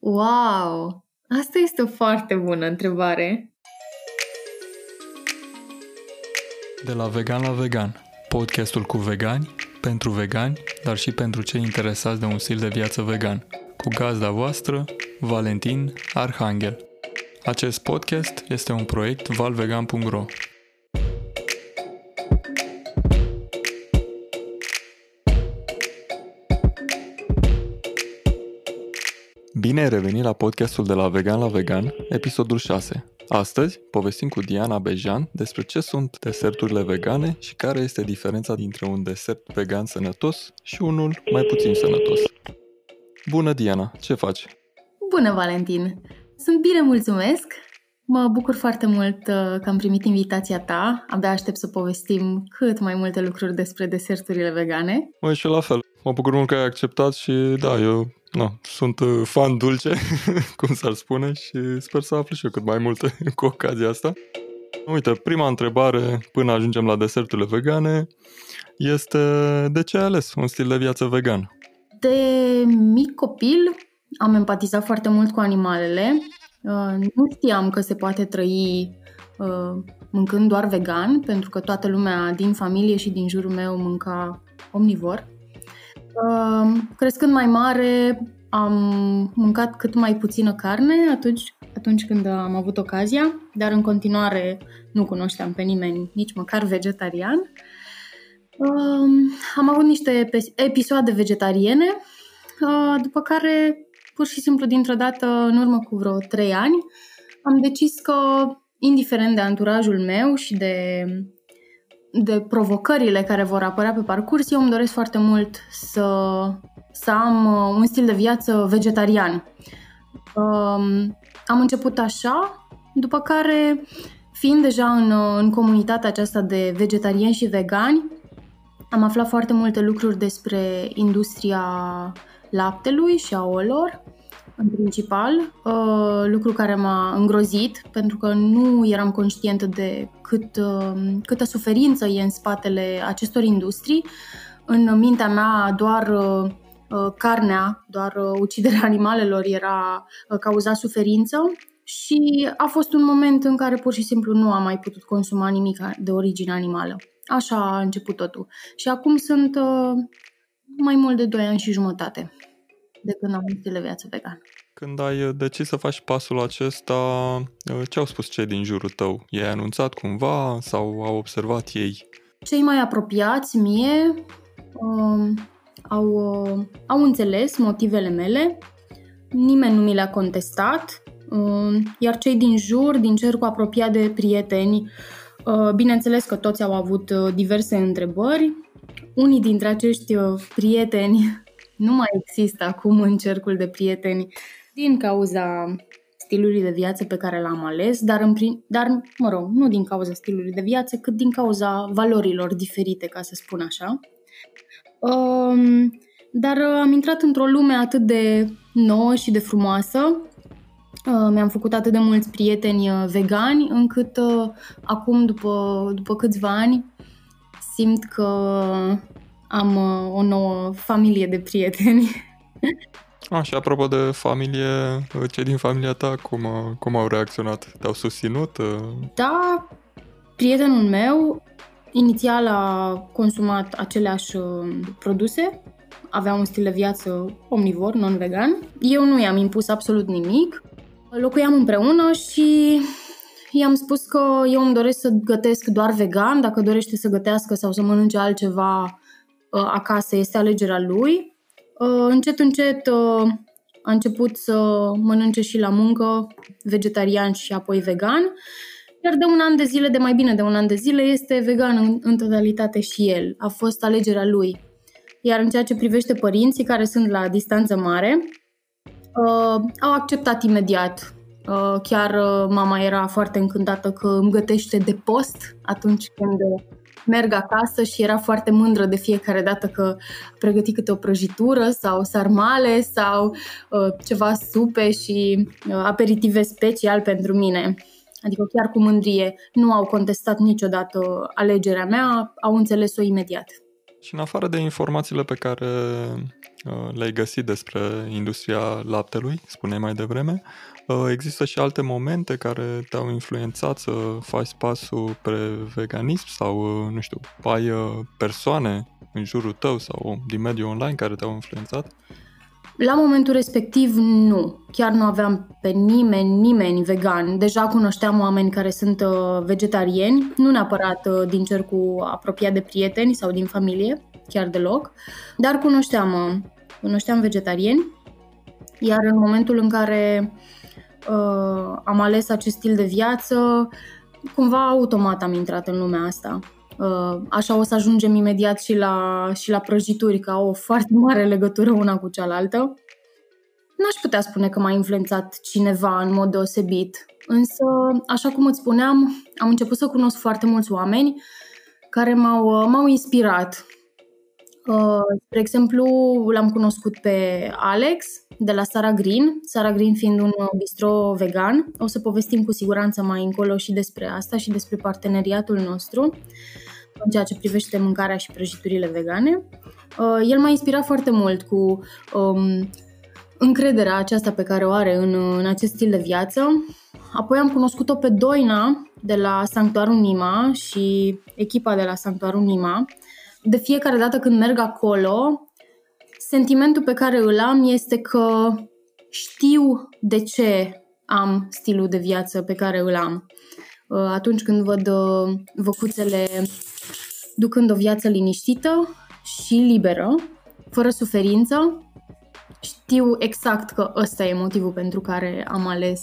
Wow! Asta este o foarte bună întrebare. De la vegan la vegan, podcastul cu vegani, pentru vegani, dar și pentru cei interesați de un stil de viață vegan, cu gazda voastră, Valentin Arhangel. Acest podcast este un proiect valvegan.ro. Bine ai revenit la podcastul de la Vegan la Vegan, episodul 6. Astăzi povestim cu Diana Bejan despre ce sunt deserturile vegane și care este diferența dintre un desert vegan sănătos și unul mai puțin sănătos. Bună, Diana! Ce faci? Bună, Valentin! Sunt bine, mulțumesc! Mă bucur foarte mult uh, că am primit invitația ta. Abia aștept să povestim cât mai multe lucruri despre deserturile vegane. Mă, și la fel. Mă bucur mult că ai acceptat și da, eu no, sunt uh, fan dulce, cum s-ar spune, și sper să aflu și eu cât mai multe cu ocazia asta. Uite, prima întrebare până ajungem la deserturile vegane este de ce ai ales un stil de viață vegan? De mic copil am empatizat foarte mult cu animalele. Uh, nu știam că se poate trăi uh, mâncând doar vegan, pentru că toată lumea din familie și din jurul meu mânca omnivor. Crescând mai mare, am mâncat cât mai puțină carne atunci, atunci când am avut ocazia, dar în continuare nu cunoșteam pe nimeni, nici măcar vegetarian. Am avut niște episoade vegetariene, după care, pur și simplu, dintr-o dată, în urmă cu vreo trei ani, am decis că, indiferent de anturajul meu și de de provocările care vor apărea pe parcurs, eu îmi doresc foarte mult să, să am uh, un stil de viață vegetarian. Um, am început așa, după care, fiind deja în, uh, în comunitatea aceasta de vegetariani și vegani, am aflat foarte multe lucruri despre industria laptelui și a ouălor în principal, uh, lucru care m-a îngrozit pentru că nu eram conștientă de cât, uh, câtă suferință e în spatele acestor industrii. În mintea mea doar uh, carnea, doar uciderea animalelor era cauza suferință și a fost un moment în care pur și simplu nu am mai putut consuma nimic de origine animală. Așa a început totul. Și acum sunt mai mult de 2 ani și jumătate de când am stil de viață vegan. Când ai uh, decis să faci pasul acesta, uh, ce au spus cei din jurul tău? I-ai anunțat cumva sau au observat ei? Cei mai apropiați mie uh, au, uh, au înțeles motivele mele, nimeni nu mi le-a contestat, uh, iar cei din jur, din cercul apropiat de prieteni, uh, bineînțeles că toți au avut uh, diverse întrebări. Unii dintre acești uh, prieteni nu mai există acum în cercul de prieteni din cauza stilului de viață pe care l-am ales, dar, în prim, dar, mă rog, nu din cauza stilului de viață, cât din cauza valorilor diferite, ca să spun așa. Um, dar am intrat într-o lume atât de nouă și de frumoasă, uh, mi-am făcut atât de mulți prieteni uh, vegani, încât uh, acum, după, după câțiva ani, simt că am uh, o nouă familie de prieteni. A, și apropo de familie, uh, cei din familia ta cum, uh, cum au reacționat? Te-au susținut? Da, prietenul meu inițial a consumat aceleași produse, avea un stil de viață omnivor, non-vegan. Eu nu i-am impus absolut nimic. Locuiam împreună și i-am spus că eu îmi doresc să gătesc doar vegan, dacă dorește să gătească sau să mănânce altceva Uh, acasă este alegerea lui. Uh, încet, încet uh, a început să mănânce și la muncă vegetarian și apoi vegan. Iar de un an de zile, de mai bine de un an de zile, este vegan în, în totalitate și el. A fost alegerea lui. Iar în ceea ce privește părinții care sunt la distanță mare, uh, au acceptat imediat. Uh, chiar uh, mama era foarte încântată că îmi gătește de post atunci când merg acasă și era foarte mândră de fiecare dată că pregăti câte o prăjitură sau sarmale sau uh, ceva supe și uh, aperitive special pentru mine. Adică chiar cu mândrie nu au contestat niciodată alegerea mea, au înțeles-o imediat. Și în afară de informațiile pe care uh, le-ai găsit despre industria laptelui, spuneai mai devreme, uh, există și alte momente care te-au influențat să faci pasul pe veganism sau, uh, nu știu, ai persoane în jurul tău sau din mediul online care te-au influențat? La momentul respectiv, nu. Chiar nu aveam pe nimeni, nimeni vegan. Deja cunoșteam oameni care sunt uh, vegetariani, nu neapărat uh, din cercul apropiat de prieteni sau din familie, chiar deloc, dar cunoșteam, uh, cunoșteam vegetariani. Iar în momentul în care uh, am ales acest stil de viață, cumva automat am intrat în lumea asta. Uh, așa o să ajungem imediat și la, și la prăjituri, că au o foarte mare legătură una cu cealaltă. N-aș putea spune că m-a influențat cineva în mod deosebit, însă, așa cum îți spuneam, am început să cunosc foarte mulți oameni care m-au, m-au inspirat. Uh, spre exemplu, l-am cunoscut pe Alex de la Sara Green, Sara Green fiind un bistro vegan. O să povestim cu siguranță mai încolo și despre asta și despre parteneriatul nostru în ceea ce privește mâncarea și prăjiturile vegane. Uh, el m-a inspirat foarte mult cu um, încrederea aceasta pe care o are în, în acest stil de viață. Apoi am cunoscut-o pe Doina de la Sanctuarul Nima și echipa de la Sanctuarul Nima. De fiecare dată când merg acolo, sentimentul pe care îl am este că știu de ce am stilul de viață pe care îl am. Uh, atunci când văd uh, văcuțele ducând o viață liniștită și liberă, fără suferință. Știu exact că ăsta e motivul pentru care am ales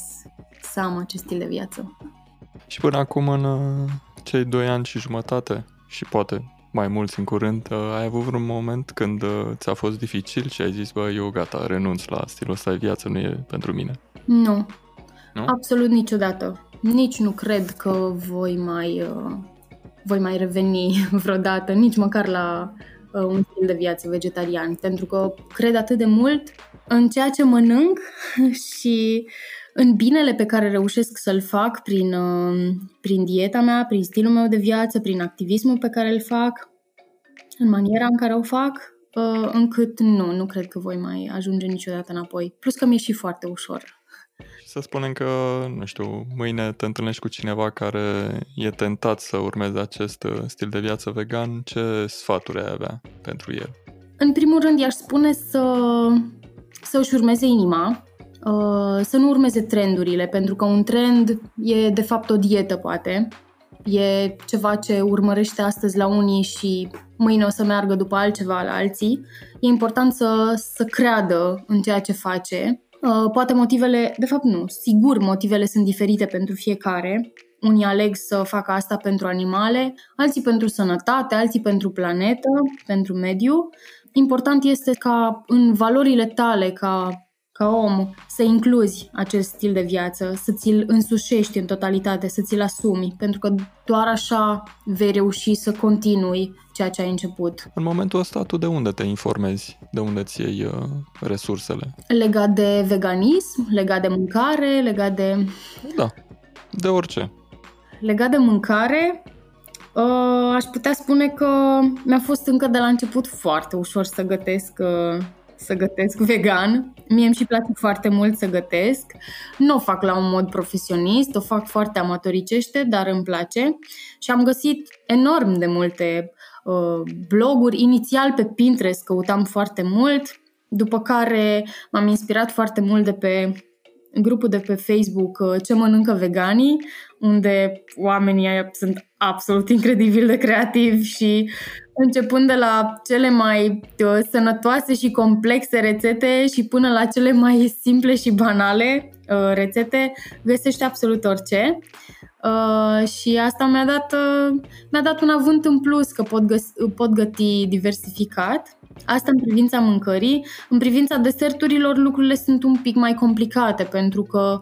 să am acest stil de viață. Și până acum, în uh, cei doi ani și jumătate, și poate mai mulți în curând, uh, ai avut vreun moment când uh, ți-a fost dificil și ai zis, bă, eu gata, renunț la stilul ăsta de viață, nu e pentru mine? Nu. nu? Absolut niciodată. Nici nu cred că voi mai voi mai reveni vreodată, nici măcar la uh, un stil de viață vegetarian, pentru că cred atât de mult în ceea ce mănânc și în binele pe care reușesc să-l fac prin, uh, prin dieta mea, prin stilul meu de viață, prin activismul pe care îl fac, în maniera în care o fac, uh, încât nu, nu cred că voi mai ajunge niciodată înapoi. Plus că mi-e și foarte ușor să spunem că, nu știu, mâine te întâlnești cu cineva care e tentat să urmeze acest uh, stil de viață vegan, ce sfaturi ai avea pentru el? În primul rând, i-aș spune să, să își urmeze inima, uh, să nu urmeze trendurile, pentru că un trend e de fapt o dietă, poate. E ceva ce urmărește astăzi la unii și mâine o să meargă după altceva la alții. E important să, să creadă în ceea ce face Uh, poate motivele, de fapt nu, sigur motivele sunt diferite pentru fiecare. Unii aleg să facă asta pentru animale, alții pentru sănătate, alții pentru planetă, pentru mediu. Important este ca în valorile tale, ca ca om să incluzi acest stil de viață, să ți-l însușești în totalitate, să ți-l asumi, pentru că doar așa vei reuși să continui ceea ce ai început. În momentul ăsta, tu de unde te informezi? De unde ți iei uh, resursele? Legat de veganism, legat de mâncare, legat de... Da, de orice. Legat de mâncare, uh, aș putea spune că mi-a fost încă de la început foarte ușor să gătesc uh, să gătesc vegan. Mie îmi și place foarte mult să gătesc. Nu o fac la un mod profesionist, o fac foarte amatoricește, dar îmi place. Și am găsit enorm de multe uh, bloguri. Inițial pe Pinterest căutam foarte mult, după care m-am inspirat foarte mult de pe grupul de pe Facebook uh, Ce mănâncă veganii, unde oamenii sunt absolut incredibil de creativi și începând de la cele mai uh, sănătoase și complexe rețete și până la cele mai simple și banale uh, rețete, găsești absolut orice. Uh, și asta mi-a dat, uh, mi-a dat un avânt în plus că pot, găs- pot găti diversificat. Asta în privința mâncării. În privința deserturilor lucrurile sunt un pic mai complicate pentru că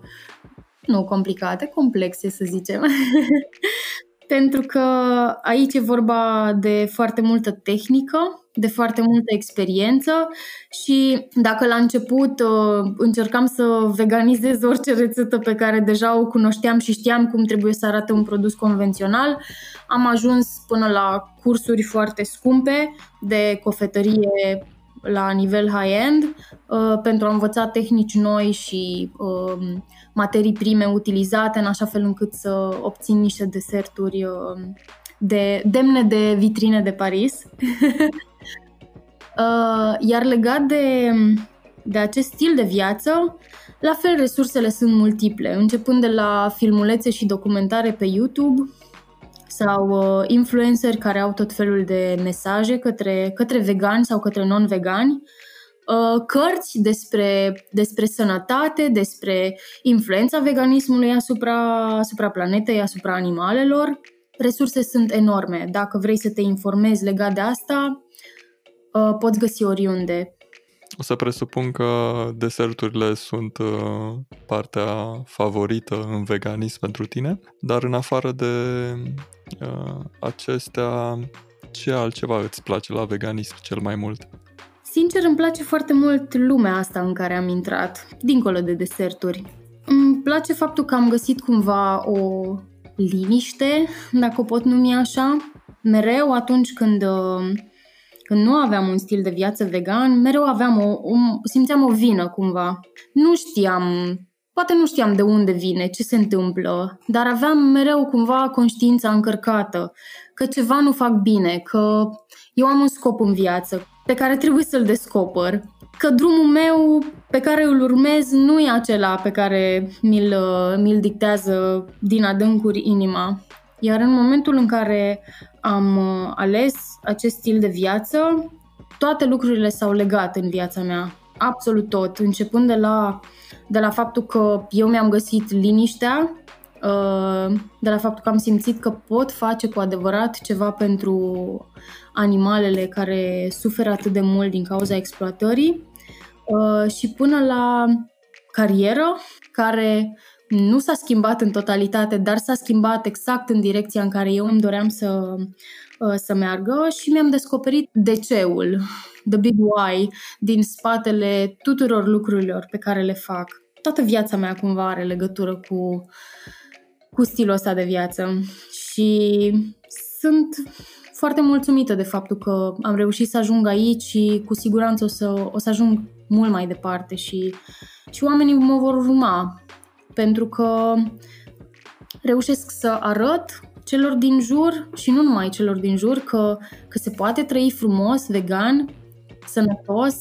nu complicate, complexe să zicem. pentru că aici e vorba de foarte multă tehnică de foarte multă experiență și dacă la început uh, încercam să veganizez orice rețetă pe care deja o cunoșteam și știam cum trebuie să arate un produs convențional, am ajuns până la cursuri foarte scumpe de cofetărie la nivel high-end uh, pentru a învăța tehnici noi și uh, materii prime utilizate în așa fel încât să obțin niște deserturi uh, de, demne de vitrine de Paris. uh, iar legat de, de acest stil de viață, la fel resursele sunt multiple, începând de la filmulețe și documentare pe YouTube, sau uh, influenceri care au tot felul de mesaje către, către vegani sau către non-vegani, uh, cărți despre, despre sănătate, despre influența veganismului asupra, asupra planetei, asupra animalelor. Resurse sunt enorme. Dacă vrei să te informezi legat de asta, uh, poți găsi oriunde. O să presupun că deserturile sunt uh, partea favorită în veganism pentru tine, dar în afară de uh, acestea, ce altceva îți place la veganism cel mai mult? Sincer, îmi place foarte mult lumea asta în care am intrat, dincolo de deserturi. Îmi place faptul că am găsit cumva o liniște, dacă o pot numi așa. Mereu atunci când uh, când nu aveam un stil de viață vegan, mereu aveam o, o, simțeam o vină cumva. Nu știam, poate nu știam de unde vine, ce se întâmplă, dar aveam mereu cumva conștiința încărcată, că ceva nu fac bine, că eu am un scop în viață pe care trebuie să-l descoper, că drumul meu pe care îl urmez nu e acela pe care mi-l, mi-l dictează din adâncuri inima. Iar în momentul în care am uh, ales acest stil de viață, toate lucrurile s-au legat în viața mea, absolut tot, începând de la, de la faptul că eu mi-am găsit liniștea, uh, de la faptul că am simțit că pot face cu adevărat ceva pentru animalele care suferă atât de mult din cauza exploatării uh, și până la carieră, care nu s-a schimbat în totalitate, dar s-a schimbat exact în direcția în care eu îmi doream să, uh, să meargă și mi-am descoperit de ceul, the big why, din spatele tuturor lucrurilor pe care le fac. Toată viața mea cumva are legătură cu, cu stilul ăsta de viață și sunt foarte mulțumită de faptul că am reușit să ajung aici și cu siguranță o să, o să ajung mult mai departe și, și oamenii mă vor urma pentru că reușesc să arăt celor din jur și nu numai celor din jur că, că se poate trăi frumos, vegan, sănătos,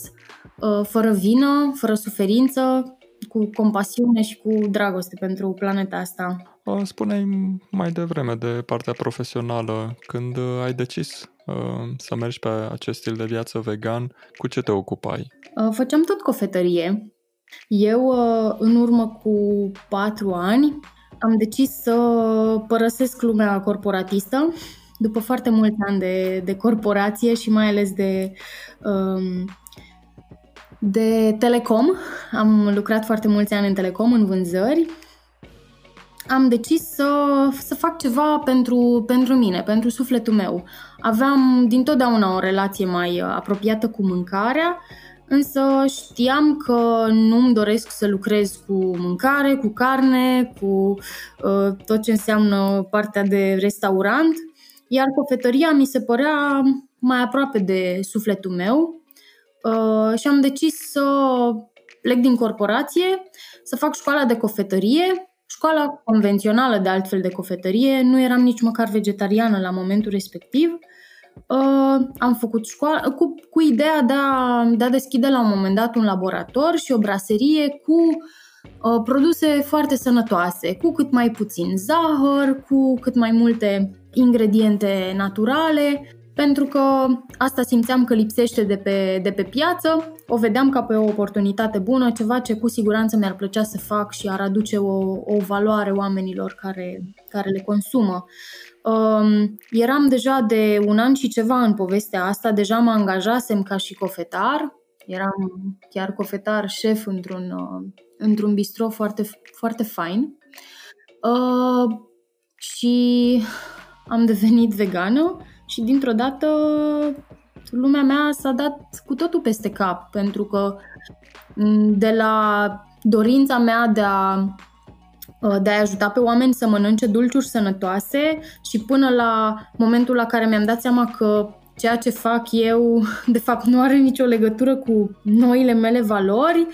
uh, fără vină, fără suferință, cu compasiune și cu dragoste pentru planeta asta. Spuneai mai devreme de partea profesională, când ai decis uh, să mergi pe acest stil de viață vegan, cu ce te ocupai? Uh, făceam tot cofetărie, eu, uh, în urmă cu patru ani, am decis să părăsesc lumea corporatistă după foarte mulți ani de, de corporație și mai ales de, um, de telecom. Am lucrat foarte mulți ani în telecom, în vânzări. Am decis să, să fac ceva pentru, pentru mine, pentru sufletul meu. Aveam dintotdeauna o relație mai apropiată cu mâncarea, însă știam că nu-mi doresc să lucrez cu mâncare, cu carne, cu uh, tot ce înseamnă partea de restaurant, iar cofetăria mi se părea mai aproape de sufletul meu uh, și am decis să plec din corporație, să fac școala de cofetărie, școala convențională de altfel de cofetărie, nu eram nici măcar vegetariană la momentul respectiv, Uh, am făcut școală cu, cu ideea de a, de a deschide la un moment dat un laborator și o braserie cu uh, produse foarte sănătoase, cu cât mai puțin zahăr, cu cât mai multe ingrediente naturale, pentru că asta simțeam că lipsește de pe, de pe piață, o vedeam ca pe o oportunitate bună, ceva ce cu siguranță mi-ar plăcea să fac și ar aduce o, o valoare oamenilor care, care le consumă. Um, eram deja de un an și ceva în povestea asta, deja mă angajasem ca și cofetar, eram chiar cofetar șef într-un, uh, într-un bistro foarte, foarte fain. Uh, și am devenit vegană și dintr-o dată lumea mea s-a dat cu totul peste cap, pentru că de la dorința mea de a de a ajuta pe oameni să mănânce dulciuri sănătoase și până la momentul la care mi-am dat seama că ceea ce fac eu, de fapt, nu are nicio legătură cu noile mele valori,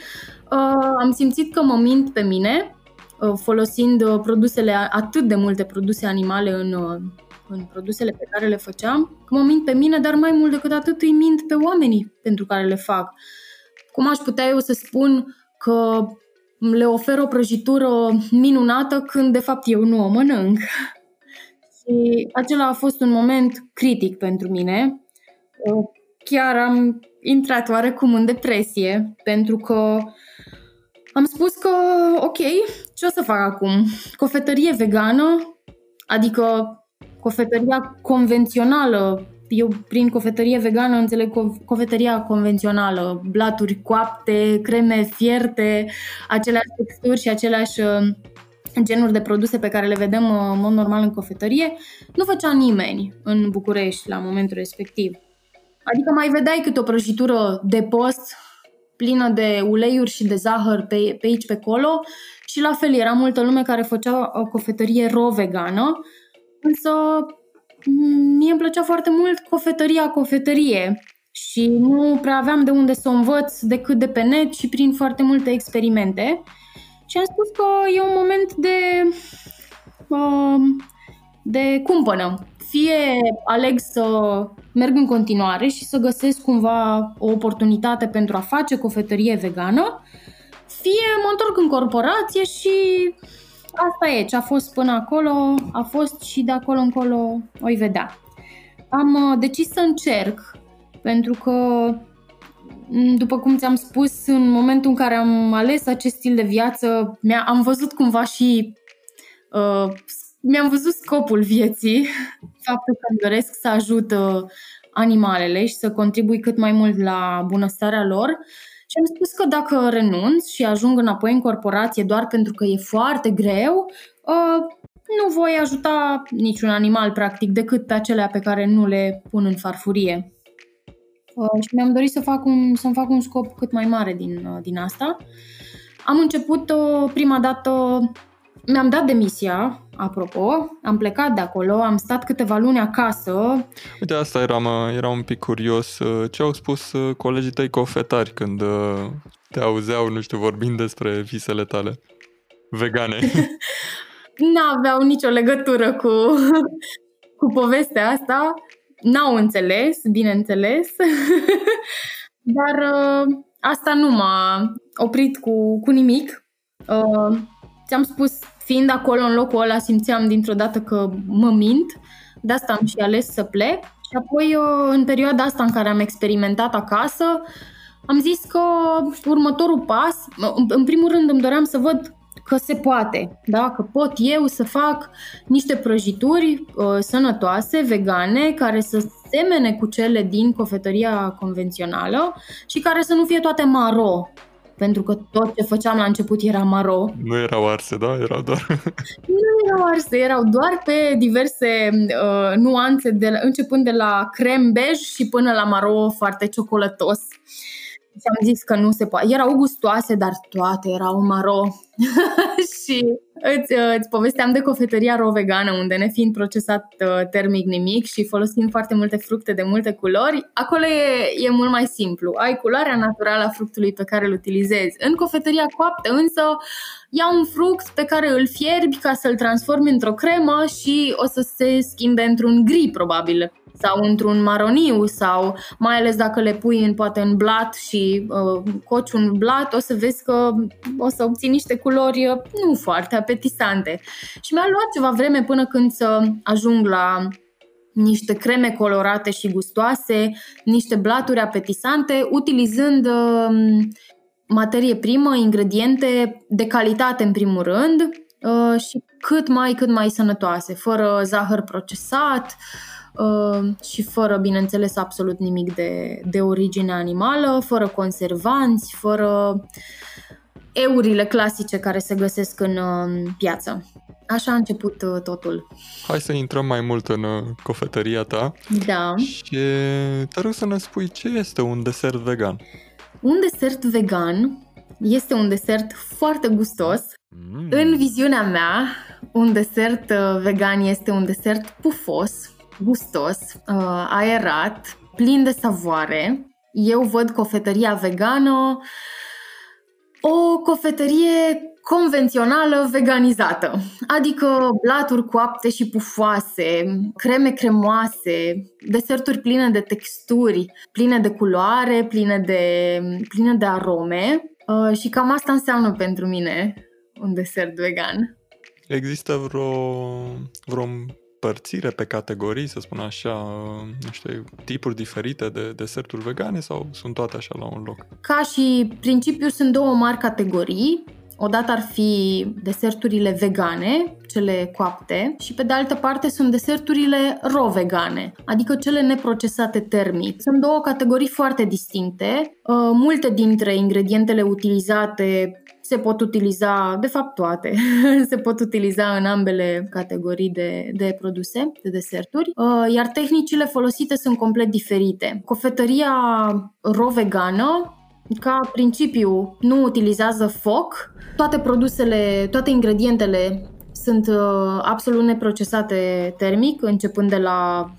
am simțit că mă mint pe mine, folosind produsele, atât de multe produse animale în în produsele pe care le făceam, că mă mint pe mine, dar mai mult decât atât îi mint pe oamenii pentru care le fac. Cum aș putea eu să spun că le ofer o prăjitură minunată când de fapt eu nu o mănânc? Și acela a fost un moment critic pentru mine. Chiar am intrat oarecum în depresie pentru că am spus că, ok, ce o să fac acum? Cofetărie vegană, adică cofetăria convențională. Eu prin cofetărie vegană înțeleg co- cofetăria convențională, blaturi coapte, creme fierte, aceleași texturi și aceleași uh, genuri de produse pe care le vedem uh, în mod normal în cofetărie, nu făcea nimeni în București la momentul respectiv. Adică mai vedeai câte o prăjitură de post plină de uleiuri și de zahăr pe, pe aici, pe acolo și la fel era multă lume care făcea o cofetărie ro-vegană, Însă mie îmi plăcea foarte mult cofetăria cofetărie și nu prea aveam de unde să o învăț decât de pe net și prin foarte multe experimente. Și am spus că e un moment de, um, de cumpănă. Fie aleg să merg în continuare și să găsesc cumva o oportunitate pentru a face cofetărie vegană, fie mă întorc în corporație și asta e, ce a fost până acolo, a fost și de acolo încolo o vedea. Am uh, decis să încerc, pentru că, mm, după cum ți-am spus, în momentul în care am ales acest stil de viață, am văzut cumva și uh, mi-am văzut scopul vieții, faptul că îmi doresc să ajut uh, animalele și să contribui cât mai mult la bunăstarea lor și am spus că dacă renunț și ajung înapoi în corporație doar pentru că e foarte greu, uh, nu voi ajuta niciun animal, practic, decât pe acelea pe care nu le pun în farfurie. Uh, și mi-am dorit să fac un, să-mi fac un scop cât mai mare din, uh, din asta. Am început prima dată, mi-am dat demisia apropo. Am plecat de acolo, am stat câteva luni acasă. Uite, asta eram, eram un pic curios. Ce au spus uh, colegii tăi cofetari când uh, te auzeau, nu știu, vorbind despre visele tale vegane? N-aveau nicio legătură cu, cu povestea asta. N-au înțeles, bineînțeles. Dar uh, asta nu m-a oprit cu, cu nimic. Uh, ți-am spus fiind acolo în locul ăla simțeam dintr-o dată că mă mint, de asta am și ales să plec. Și apoi în perioada asta în care am experimentat acasă, am zis că următorul pas, în primul rând îmi doream să văd că se poate, da? că pot eu să fac niște prăjituri uh, sănătoase, vegane, care să semene cu cele din cofetăria convențională și care să nu fie toate maro, pentru că tot ce făceam la început era maro. Nu erau arse, da? Erau doar... nu erau arse, erau doar pe diverse uh, nuanțe, de la, începând de la crem bej și până la maro foarte ciocolătos. Și am zis că nu se poate. Erau gustoase, dar toate erau maro. și îți, îți povesteam de cofetăria ro vegană, unde ne fiind procesat uh, termic nimic și folosim foarte multe fructe de multe culori, acolo e, e mult mai simplu. Ai culoarea naturală a fructului pe care îl utilizezi. În cofetăria coaptă însă ia un fruct pe care îl fierbi ca să-l transformi într-o cremă și o să se schimbe într-un gri probabil sau într-un maroniu sau mai ales dacă le pui în, poate în blat și uh, coci un blat, o să vezi că o să obții niște culori uh, nu foarte apetisante. Și mi-a luat ceva vreme până când să ajung la niște creme colorate și gustoase, niște blaturi apetisante, utilizând uh, materie primă, ingrediente de calitate în primul rând uh, și cât mai, cât mai sănătoase, fără zahăr procesat, uh, Uh, și fără, bineînțeles, absolut nimic de, de origine animală, fără conservanți, fără eurile clasice care se găsesc în uh, piață. Așa a început uh, totul. Hai să intrăm mai mult în uh, cofetăria ta. Da. Și te rog să ne spui ce este un desert vegan. Un desert vegan este un desert foarte gustos. Mm. În viziunea mea, un desert uh, vegan este un desert pufos, gustos, aerat, plin de savoare. Eu văd cofetăria vegană o cofetărie convențională veganizată, adică blaturi coapte și pufoase, creme cremoase, deserturi pline de texturi, pline de culoare, pline de, pline de arome uh, și cam asta înseamnă pentru mine un desert vegan. Există vreo, vreo împărțire pe categorii, să spun așa, nu știu, tipuri diferite de deserturi vegane sau sunt toate așa la un loc? Ca și principiu sunt două mari categorii. Odată ar fi deserturile vegane, cele coapte, și pe de altă parte sunt deserturile ro-vegane, adică cele neprocesate termic. Sunt două categorii foarte distincte. Uh, multe dintre ingredientele utilizate se pot utiliza, de fapt toate, se pot utiliza în ambele categorii de, de produse, de deserturi, uh, iar tehnicile folosite sunt complet diferite. Cofetăria ro-vegană ca principiu nu utilizează foc, toate produsele, toate ingredientele sunt uh, absolut neprocesate termic, începând de la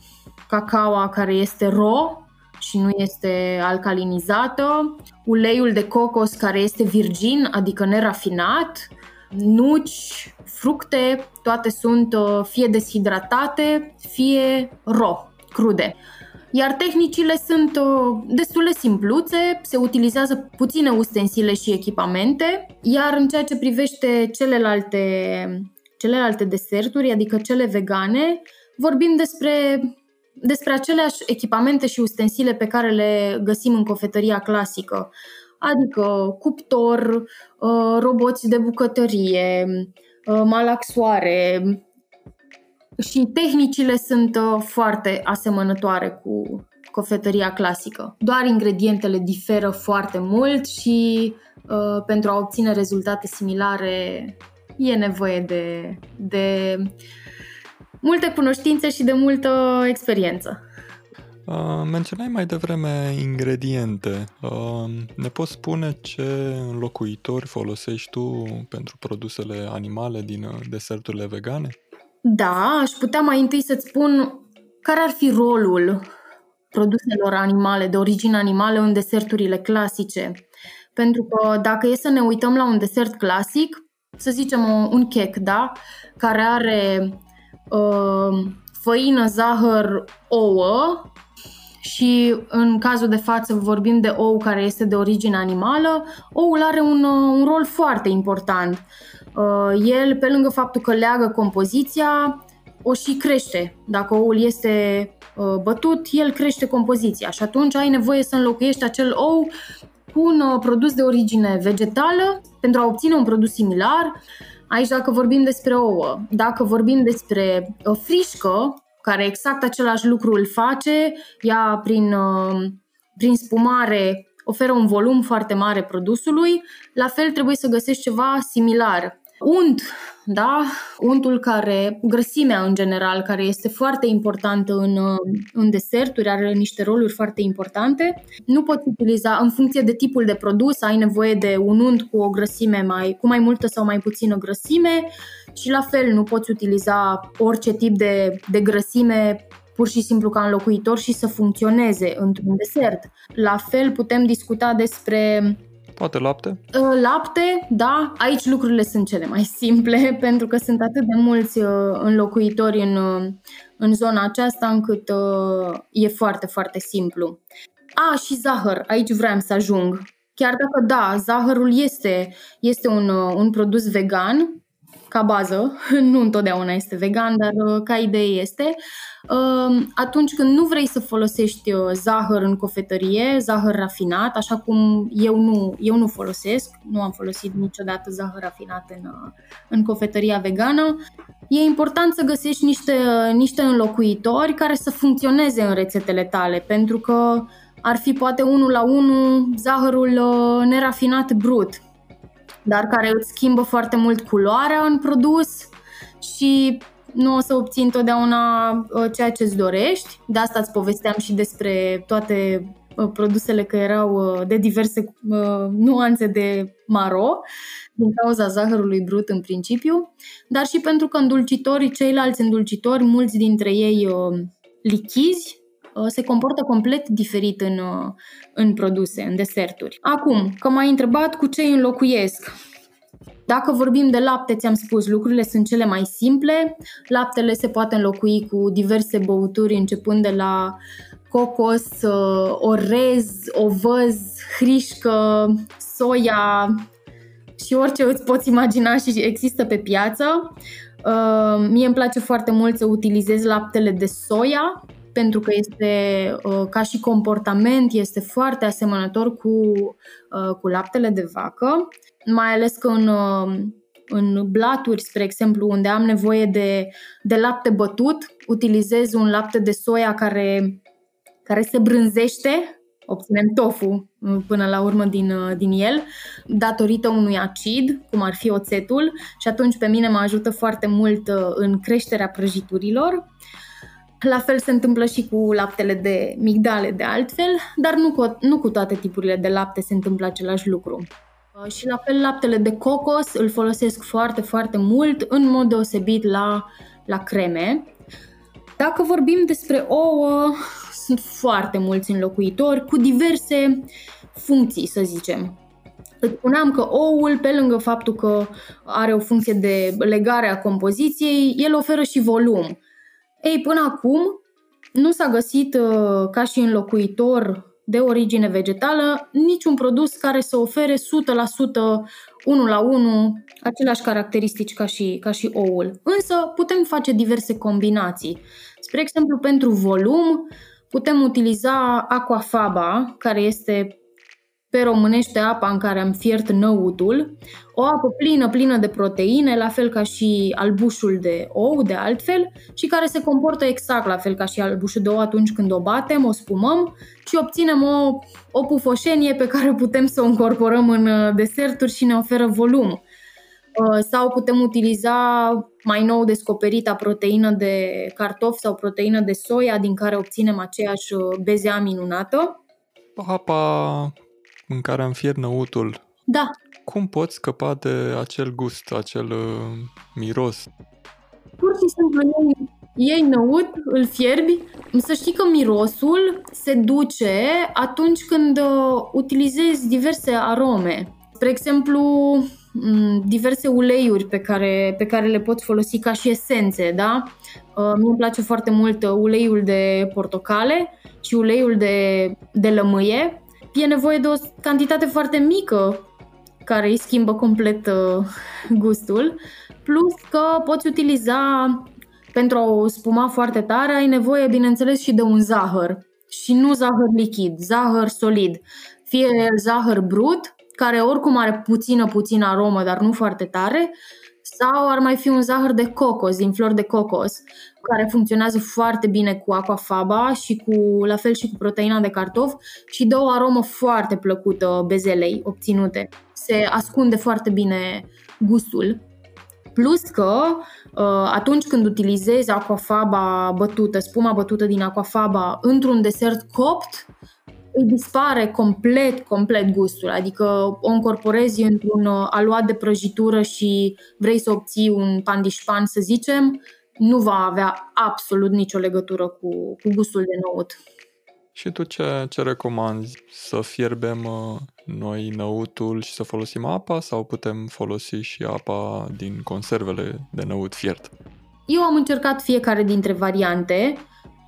cacaoa care este ro și nu este alcalinizată, uleiul de cocos care este virgin, adică nerafinat, nuci, fructe, toate sunt uh, fie deshidratate, fie ro, crude. Iar tehnicile sunt uh, destul de simpluțe, se utilizează puține ustensile și echipamente, iar în ceea ce privește celelalte, celelalte deserturi, adică cele vegane, vorbim despre despre aceleași echipamente și ustensile pe care le găsim în cofetăria clasică, adică cuptor, uh, roboți de bucătărie, uh, malaxoare și tehnicile sunt uh, foarte asemănătoare cu cofetăria clasică. Doar ingredientele diferă foarte mult și pentru a obține rezultate similare e nevoie de, de multe cunoștințe și de multă experiență. Uh, menționai mai devreme ingrediente. Uh, ne poți spune ce înlocuitori folosești tu pentru produsele animale din uh, deserturile vegane? Da, aș putea mai întâi să-ți spun care ar fi rolul produselor animale, de origine animală, în deserturile clasice. Pentru că dacă e să ne uităm la un desert clasic, să zicem un cake, da? Care are uh, făină, zahăr, ouă și în cazul de față vorbim de ou care este de origine animală, oul are un, uh, un rol foarte important. Uh, el, pe lângă faptul că leagă compoziția, o și crește. Dacă oul este uh, bătut, el crește compoziția și atunci ai nevoie să înlocuiești acel ou cu un produs de origine vegetală pentru a obține un produs similar Aici dacă vorbim despre ouă, dacă vorbim despre o frișcă, care exact același lucru îl face, ea prin, uh, prin spumare oferă un volum foarte mare produsului, la fel trebuie să găsești ceva similar. Unt, da? Untul care, grăsimea în general, care este foarte importantă în, în deserturi, are niște roluri foarte importante. Nu poți utiliza, în funcție de tipul de produs, ai nevoie de un unt cu o grăsime mai, cu mai multă sau mai puțină grăsime și la fel nu poți utiliza orice tip de, de grăsime pur și simplu ca înlocuitor și să funcționeze într-un desert. La fel putem discuta despre Poate lapte? Uh, lapte, da. Aici lucrurile sunt cele mai simple pentru că sunt atât de mulți uh, înlocuitori în, uh, în zona aceasta încât e foarte, foarte simplu. A, și zahăr. Aici vreau să ajung. Chiar dacă da, zahărul este, este un, un produs vegan, ca bază, nu întotdeauna este vegan, dar uh, ca idee este. Um, atunci când nu vrei să folosești uh, zahăr în cofetărie, zahăr rafinat, așa cum eu nu, eu nu folosesc, nu am folosit niciodată zahăr rafinat în, uh, în cofetăria vegană, e important să găsești niște, niște înlocuitori care să funcționeze în rețetele tale, pentru că ar fi poate unul la unul zahărul nerafinat brut, dar care îți schimbă foarte mult culoarea în produs și nu o să obții întotdeauna uh, ceea ce îți dorești. De asta îți povesteam și despre toate uh, produsele că erau uh, de diverse nuanțe de maro, din cauza zahărului brut în principiu, dar și pentru că îndulcitorii, ceilalți îndulcitori, mulți dintre ei lichizi, se comportă complet diferit în, în produse, în deserturi. Acum, că m-ai întrebat cu ce îi înlocuiesc. Dacă vorbim de lapte, ți-am spus, lucrurile sunt cele mai simple. Laptele se poate înlocui cu diverse băuturi, începând de la cocos, uh, orez, ovăz, hrișcă, soia și orice îți poți imagina și există pe piață. Uh, mie îmi place foarte mult să utilizez laptele de soia pentru că este uh, ca și comportament este foarte asemănător cu, cu laptele de vacă mai ales că în, uh, în blaturi, spre exemplu, unde am nevoie de, de lapte bătut, utilizez un lapte de soia care, care se brânzește, obținem tofu uh, până la urmă din, uh, din el, datorită unui acid, cum ar fi oțetul, și atunci pe mine mă ajută foarte mult în creșterea prăjiturilor. La fel se întâmplă și cu laptele de migdale de altfel, dar nu cu, nu cu toate tipurile de lapte se întâmplă același lucru. Uh, și la fel laptele de cocos îl folosesc foarte, foarte mult, în mod deosebit la, la creme. Dacă vorbim despre ouă, sunt foarte mulți înlocuitori cu diverse funcții, să zicem. Îți spuneam că oul, pe lângă faptul că are o funcție de legare a compoziției, el oferă și volum. Ei, până acum nu s-a găsit uh, ca și înlocuitor de origine vegetală, niciun produs care să ofere 100% 1 la 1 aceleași caracteristici ca și, ca și oul. Însă putem face diverse combinații. Spre exemplu, pentru volum, putem utiliza aquafaba, care este pe românește apa în care am fiert năutul, o apă plină, plină de proteine, la fel ca și albușul de ou, de altfel, și care se comportă exact la fel ca și albușul de ou atunci când o batem, o spumăm și obținem o, o pufoșenie pe care putem să o incorporăm în uh, deserturi și ne oferă volum. Uh, sau putem utiliza mai nou descoperita proteină de cartof sau proteină de soia din care obținem aceeași uh, bezea minunată. Apa în care am fier năutul. Da. Cum poți scăpa de acel gust, acel uh, miros? Pur și simplu iei, iei năut, îl fierbi. Să știi că mirosul se duce atunci când uh, utilizezi diverse arome. Spre exemplu, mm, diverse uleiuri pe care, pe care le poți folosi ca și esențe, da? Uh, mie îmi place foarte mult uh, uleiul de portocale și uleiul de, de lămâie e nevoie de o cantitate foarte mică care îi schimbă complet uh, gustul, plus că poți utiliza pentru a spuma foarte tare, ai nevoie, bineînțeles, și de un zahăr. Și nu zahăr lichid, zahăr solid. Fie zahăr brut, care oricum are puțină, puțină aromă, dar nu foarte tare, sau ar mai fi un zahăr de cocos, din flori de cocos, care funcționează foarte bine cu aquafaba și cu, la fel și cu proteina de cartof și dă o aromă foarte plăcută bezelei obținute. Se ascunde foarte bine gustul. Plus că uh, atunci când utilizezi aquafaba bătută, spuma bătută din aquafaba într-un desert copt, îi dispare complet, complet gustul. Adică o încorporezi într-un uh, aluat de prăjitură și vrei să obții un pandișpan, să zicem, nu va avea absolut nicio legătură cu, cu gustul de năut. Și tu ce, ce recomanzi? Să fierbem uh, noi năutul și să folosim apa sau putem folosi și apa din conservele de năut fiert? Eu am încercat fiecare dintre variante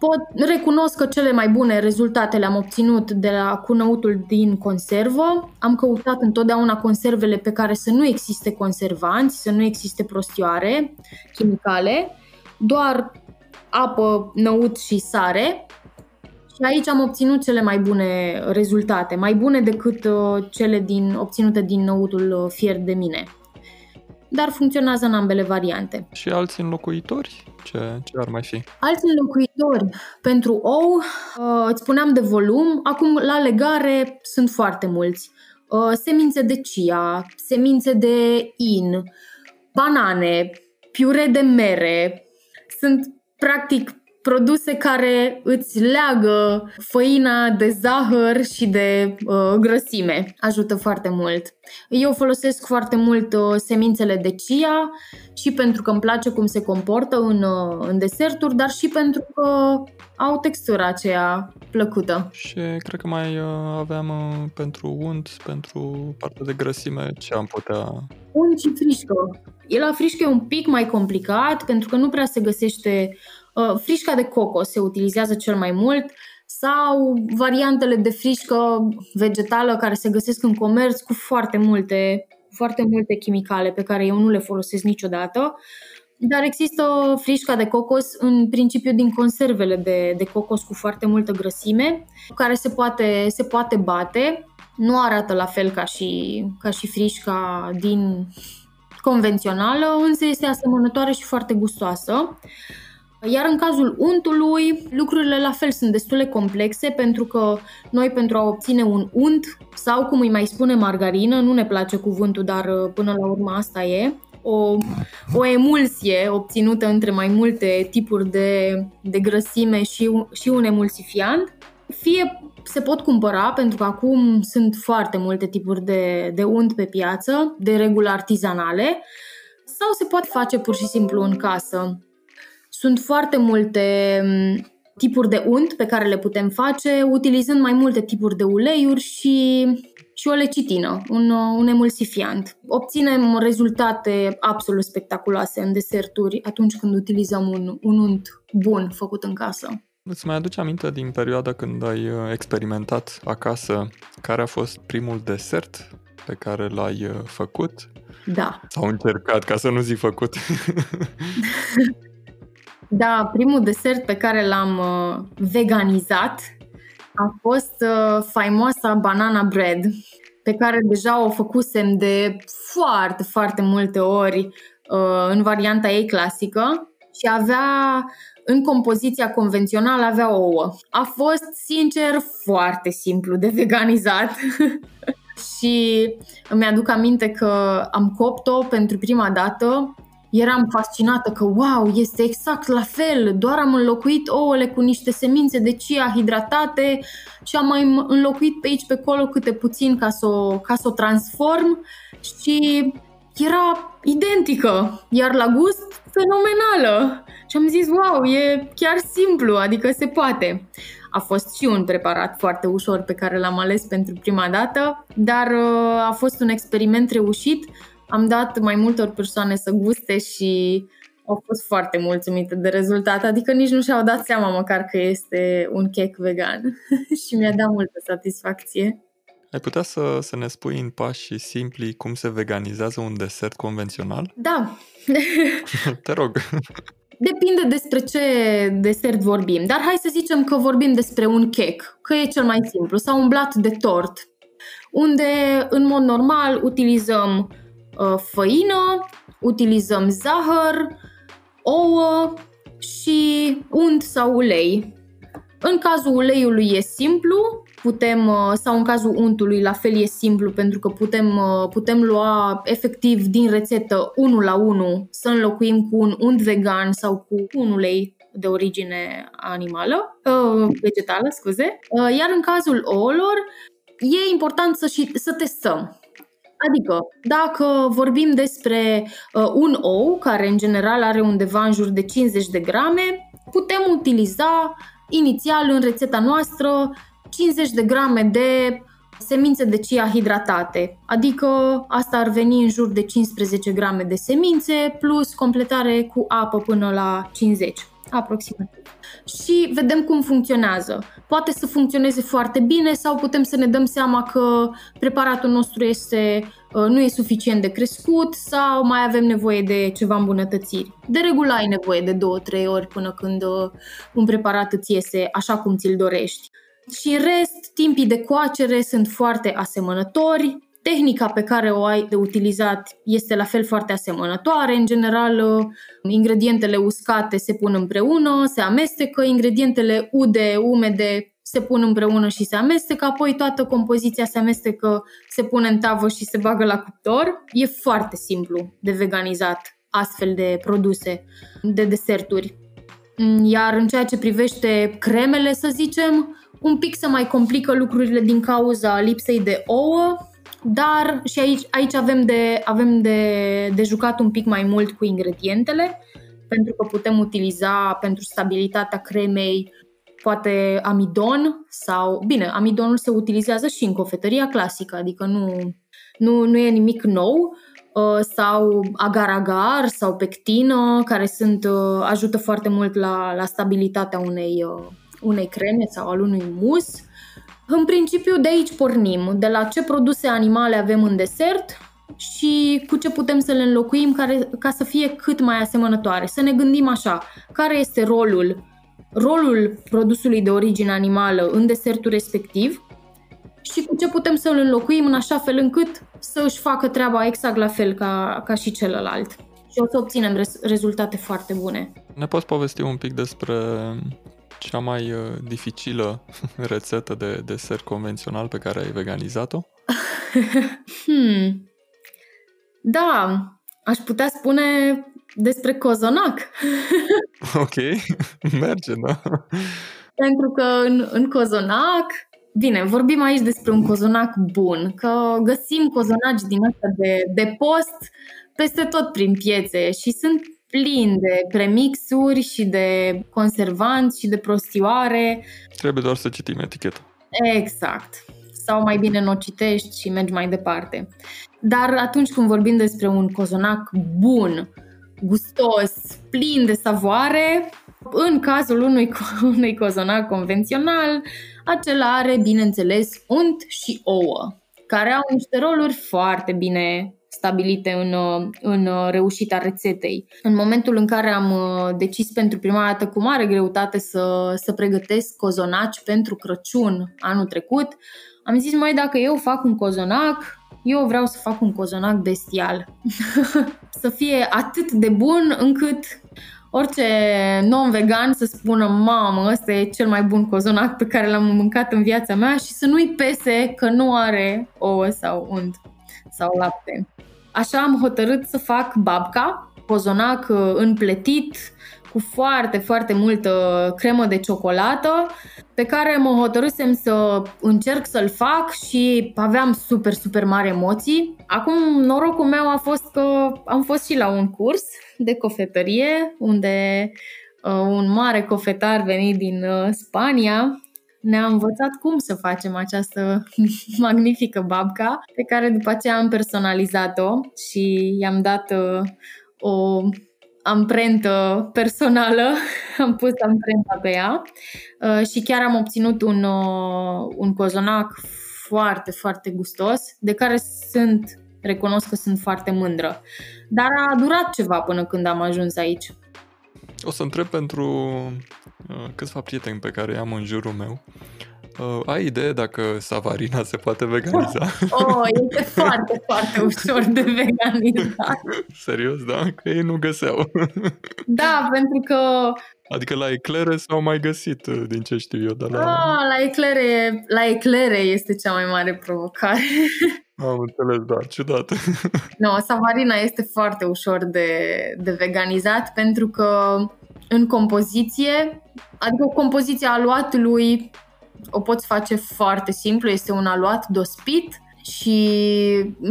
pot, recunosc că cele mai bune rezultate le-am obținut de la cunăutul din conservă. Am căutat întotdeauna conservele pe care să nu existe conservanți, să nu existe prostioare chimicale, doar apă, năut și sare. Și aici am obținut cele mai bune rezultate, mai bune decât uh, cele din, obținute din năutul uh, fier de mine dar funcționează în ambele variante. Și alți înlocuitori? Ce, ce ar mai fi? Alți înlocuitori pentru ou, uh, îți spuneam de volum, acum la legare sunt foarte mulți. Uh, semințe de chia, semințe de in, banane, piure de mere. Sunt practic produse care îți leagă făina de zahăr și de uh, grăsime. Ajută foarte mult. Eu folosesc foarte mult uh, semințele de chia și pentru că îmi place cum se comportă în, uh, în deserturi, dar și pentru că au textura aceea plăcută. Și cred că mai uh, aveam uh, pentru unt, pentru partea de grăsime, ce am putea... Unt și frișcă. E la frișcă e un pic mai complicat pentru că nu prea se găsește Uh, frișca de coco se utilizează cel mai mult sau variantele de frișcă vegetală care se găsesc în comerț cu foarte multe, foarte multe chimicale pe care eu nu le folosesc niciodată. Dar există frișca de cocos în principiu din conservele de, de cocos cu foarte multă grăsime, care se poate, se poate bate. Nu arată la fel ca și, ca și frișca din convențională, însă este asemănătoare și foarte gustoasă. Iar în cazul untului, lucrurile la fel sunt destul de complexe pentru că noi pentru a obține un unt sau cum îi mai spune margarină, nu ne place cuvântul, dar uh, până la urmă asta e, o, o emulsie obținută între mai multe tipuri de, de grăsime și, și un emulsifiant, fie se pot cumpăra, pentru că acum sunt foarte multe tipuri de, de unt pe piață, de regulă artizanale, sau se poate face pur și simplu în casă. Sunt foarte multe mm, tipuri de unt pe care le putem face utilizând mai multe tipuri de uleiuri și, și o lecitină, un, un emulsifiant. Obținem rezultate absolut spectaculoase în deserturi atunci când utilizăm un, un unt bun făcut în casă. Îți mai aduce aminte din perioada când ai uh, experimentat acasă care a fost primul desert pe care l-ai uh, făcut? Da. Sau încercat, ca să nu zic făcut. Da, primul desert pe care l-am uh, veganizat a fost uh, faimoasa banana bread, pe care deja o făcusem de foarte, foarte multe ori uh, în varianta ei clasică și avea în compoziția convențională avea ouă. A fost, sincer, foarte simplu de veganizat. și îmi aduc aminte că am copt-o pentru prima dată eram fascinată că, wow, este exact la fel, doar am înlocuit ouăle cu niște semințe de chia hidratate și am mai înlocuit pe aici, pe acolo câte puțin ca să o, ca să o transform și era identică, iar la gust fenomenală. Și am zis, wow, e chiar simplu, adică se poate. A fost și un preparat foarte ușor pe care l-am ales pentru prima dată, dar uh, a fost un experiment reușit am dat mai multor persoane să guste și au fost foarte mulțumite de rezultat, adică nici nu și-au dat seama măcar că este un cake vegan și mi-a dat multă satisfacție. Ai putea să, să ne spui în pași simpli cum se veganizează un desert convențional? Da. Te rog. Depinde despre ce desert vorbim, dar hai să zicem că vorbim despre un cake, că e cel mai simplu, sau un blat de tort, unde în mod normal utilizăm Uh, făină, utilizăm zahăr, ouă și unt sau ulei. În cazul uleiului e simplu, putem, uh, sau în cazul untului la fel e simplu pentru că putem, uh, putem lua efectiv din rețetă 1 la 1 să înlocuim cu un unt vegan sau cu un ulei de origine animală, vegetală, scuze. Iar în cazul ouălor e important să, și, să testăm. Adică, dacă vorbim despre uh, un ou, care în general are undeva în jur de 50 de grame, putem utiliza inițial în rețeta noastră 50 de grame de semințe de chia hidratate, adică asta ar veni în jur de 15 grame de semințe plus completare cu apă până la 50 aproximativ. Și vedem cum funcționează. Poate să funcționeze foarte bine sau putem să ne dăm seama că preparatul nostru este, uh, nu e suficient de crescut sau mai avem nevoie de ceva îmbunătățiri. De regulă ai nevoie de 2-3 ori până când uh, un preparat îți iese așa cum ți-l dorești. Și în rest, timpii de coacere sunt foarte asemănători, Tehnica pe care o ai de utilizat este la fel foarte asemănătoare. În general, uh, ingredientele uscate se pun împreună, se amestecă, ingredientele ude, umede se pun împreună și se amestecă, apoi toată compoziția se amestecă, se pune în tavă și se bagă la cuptor. E foarte simplu de veganizat astfel de produse, de deserturi. Iar în ceea ce privește cremele, să zicem, un pic se mai complică lucrurile din cauza lipsei de ouă, dar și aici, aici avem, de, avem de, de jucat un pic mai mult cu ingredientele, pentru că putem utiliza pentru stabilitatea cremei poate amidon sau, bine, amidonul se utilizează și în cofetăria clasică, adică nu, nu, nu e nimic nou, uh, sau agar-agar sau pectină, care sunt, uh, ajută foarte mult la, la stabilitatea unei, uh, unei creme sau al unui mus. În principiu de aici pornim, de la ce produse animale avem în desert și cu ce putem să le înlocuim care, ca să fie cât mai asemănătoare. Să ne gândim așa, care este rolul rolul produsului de origine animală în desertul respectiv și cu ce putem să îl înlocuim în așa fel încât să își facă treaba exact la fel ca, ca și celălalt. Și o să obținem res- rezultate foarte bune. Ne poți povesti un pic despre cea mai uh, dificilă rețetă de desert convențional pe care ai veganizat-o? hmm. Da, aș putea spune despre cozonac. ok, merge, da. Pentru că în, în cozonac, bine, vorbim aici despre un cozonac bun, că găsim cozonaci din asta de, de post peste tot prin piețe și sunt plini de premixuri și de conservanți și de prostioare. Trebuie doar să citim eticheta. Exact. Sau mai bine nu o citești și mergi mai departe. Dar atunci când vorbim despre un cozonac bun, gustos, plin de savoare. În cazul unui, unui cozonac convențional, acela are, bineînțeles, unt și ouă, care au niște roluri foarte bine stabilite în, în reușita rețetei. În momentul în care am uh, decis pentru prima dată cu mare greutate să, să pregătesc cozonaci pentru Crăciun anul trecut, am zis, mai dacă eu fac un cozonac, eu vreau să fac un cozonac bestial. să fie atât de bun încât orice non-vegan să spună mamă, ăsta e cel mai bun cozonac pe care l-am mâncat în viața mea și să nu-i pese că nu are ouă sau unt sau lapte. Așa am hotărât să fac babka, cozonac uh, împletit, cu foarte, foarte multă cremă de ciocolată, pe care mă hotărâsem să încerc să-l fac și aveam super, super mari emoții. Acum, norocul meu a fost că am fost și la un curs de cofetărie, unde uh, un mare cofetar venit din uh, Spania ne-a învățat cum să facem această magnifică babca, pe care după aceea am personalizat-o și i-am dat uh, o amprentă personală, am pus amprenta pe ea uh, și chiar am obținut un, uh, un cozonac foarte, foarte gustos, de care sunt, recunosc că sunt foarte mândră. Dar a durat ceva până când am ajuns aici. O să întreb pentru uh, câțiva prieteni pe care i-am în jurul meu Uh, ai idee dacă savarina se poate veganiza? Oh, este foarte, foarte ușor de veganizat. Serios, da? Că ei nu găseau. Da, pentru că... Adică la eclere s-au mai găsit, uh, din ce știu eu, dar la... Ah, la eclere, la eclere este cea mai mare provocare. Am înțeles, da, ciudat. Nu, no, savarina este foarte ușor de, de veganizat pentru că în compoziție, adică compoziția aluatului o poți face foarte simplu, este un aluat dospit și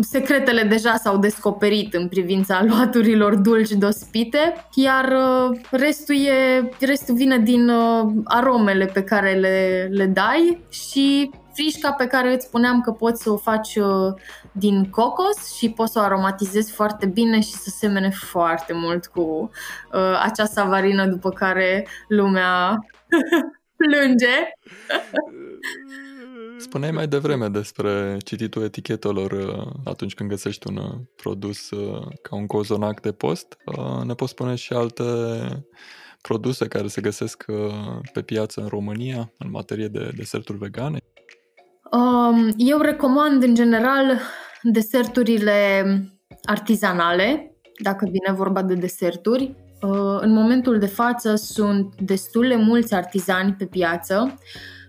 secretele deja s-au descoperit în privința aluaturilor dulci dospite, iar uh, restul, e, restul vine din uh, aromele pe care le, le dai și frișca pe care îți spuneam că poți să o faci uh, din cocos și poți să o aromatizezi foarte bine și să semene foarte mult cu uh, acea savarină după care lumea plânge. Spuneai mai devreme despre cititul etichetelor uh, atunci când găsești un uh, produs uh, ca un cozonac de post. Ne poți spune și alte produse care se găsesc pe piață în România în materie de deserturi vegane? Um, eu recomand în general deserturile artizanale, dacă vine vorba de deserturi. Uh, în momentul de față sunt destul de mulți artizani pe piață,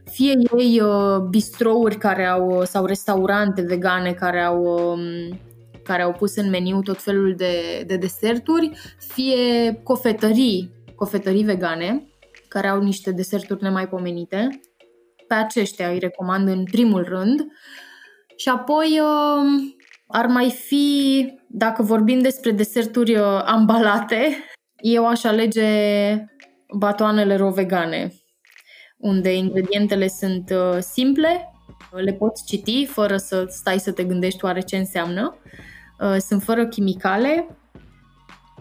fie ei uh, bistrouri care au, sau restaurante vegane care au um, care au pus în meniu tot felul de, de deserturi, fie cofetării, cofetării vegane, care au niște deserturi nemaipomenite. Pe aceștia îi recomand în primul rând. Și apoi um, ar mai fi, dacă vorbim despre deserturi uh, ambalate, eu aș alege batoanele ro vegane, unde ingredientele sunt uh, simple, le poți citi fără să stai să te gândești oare ce înseamnă, uh, sunt fără chimicale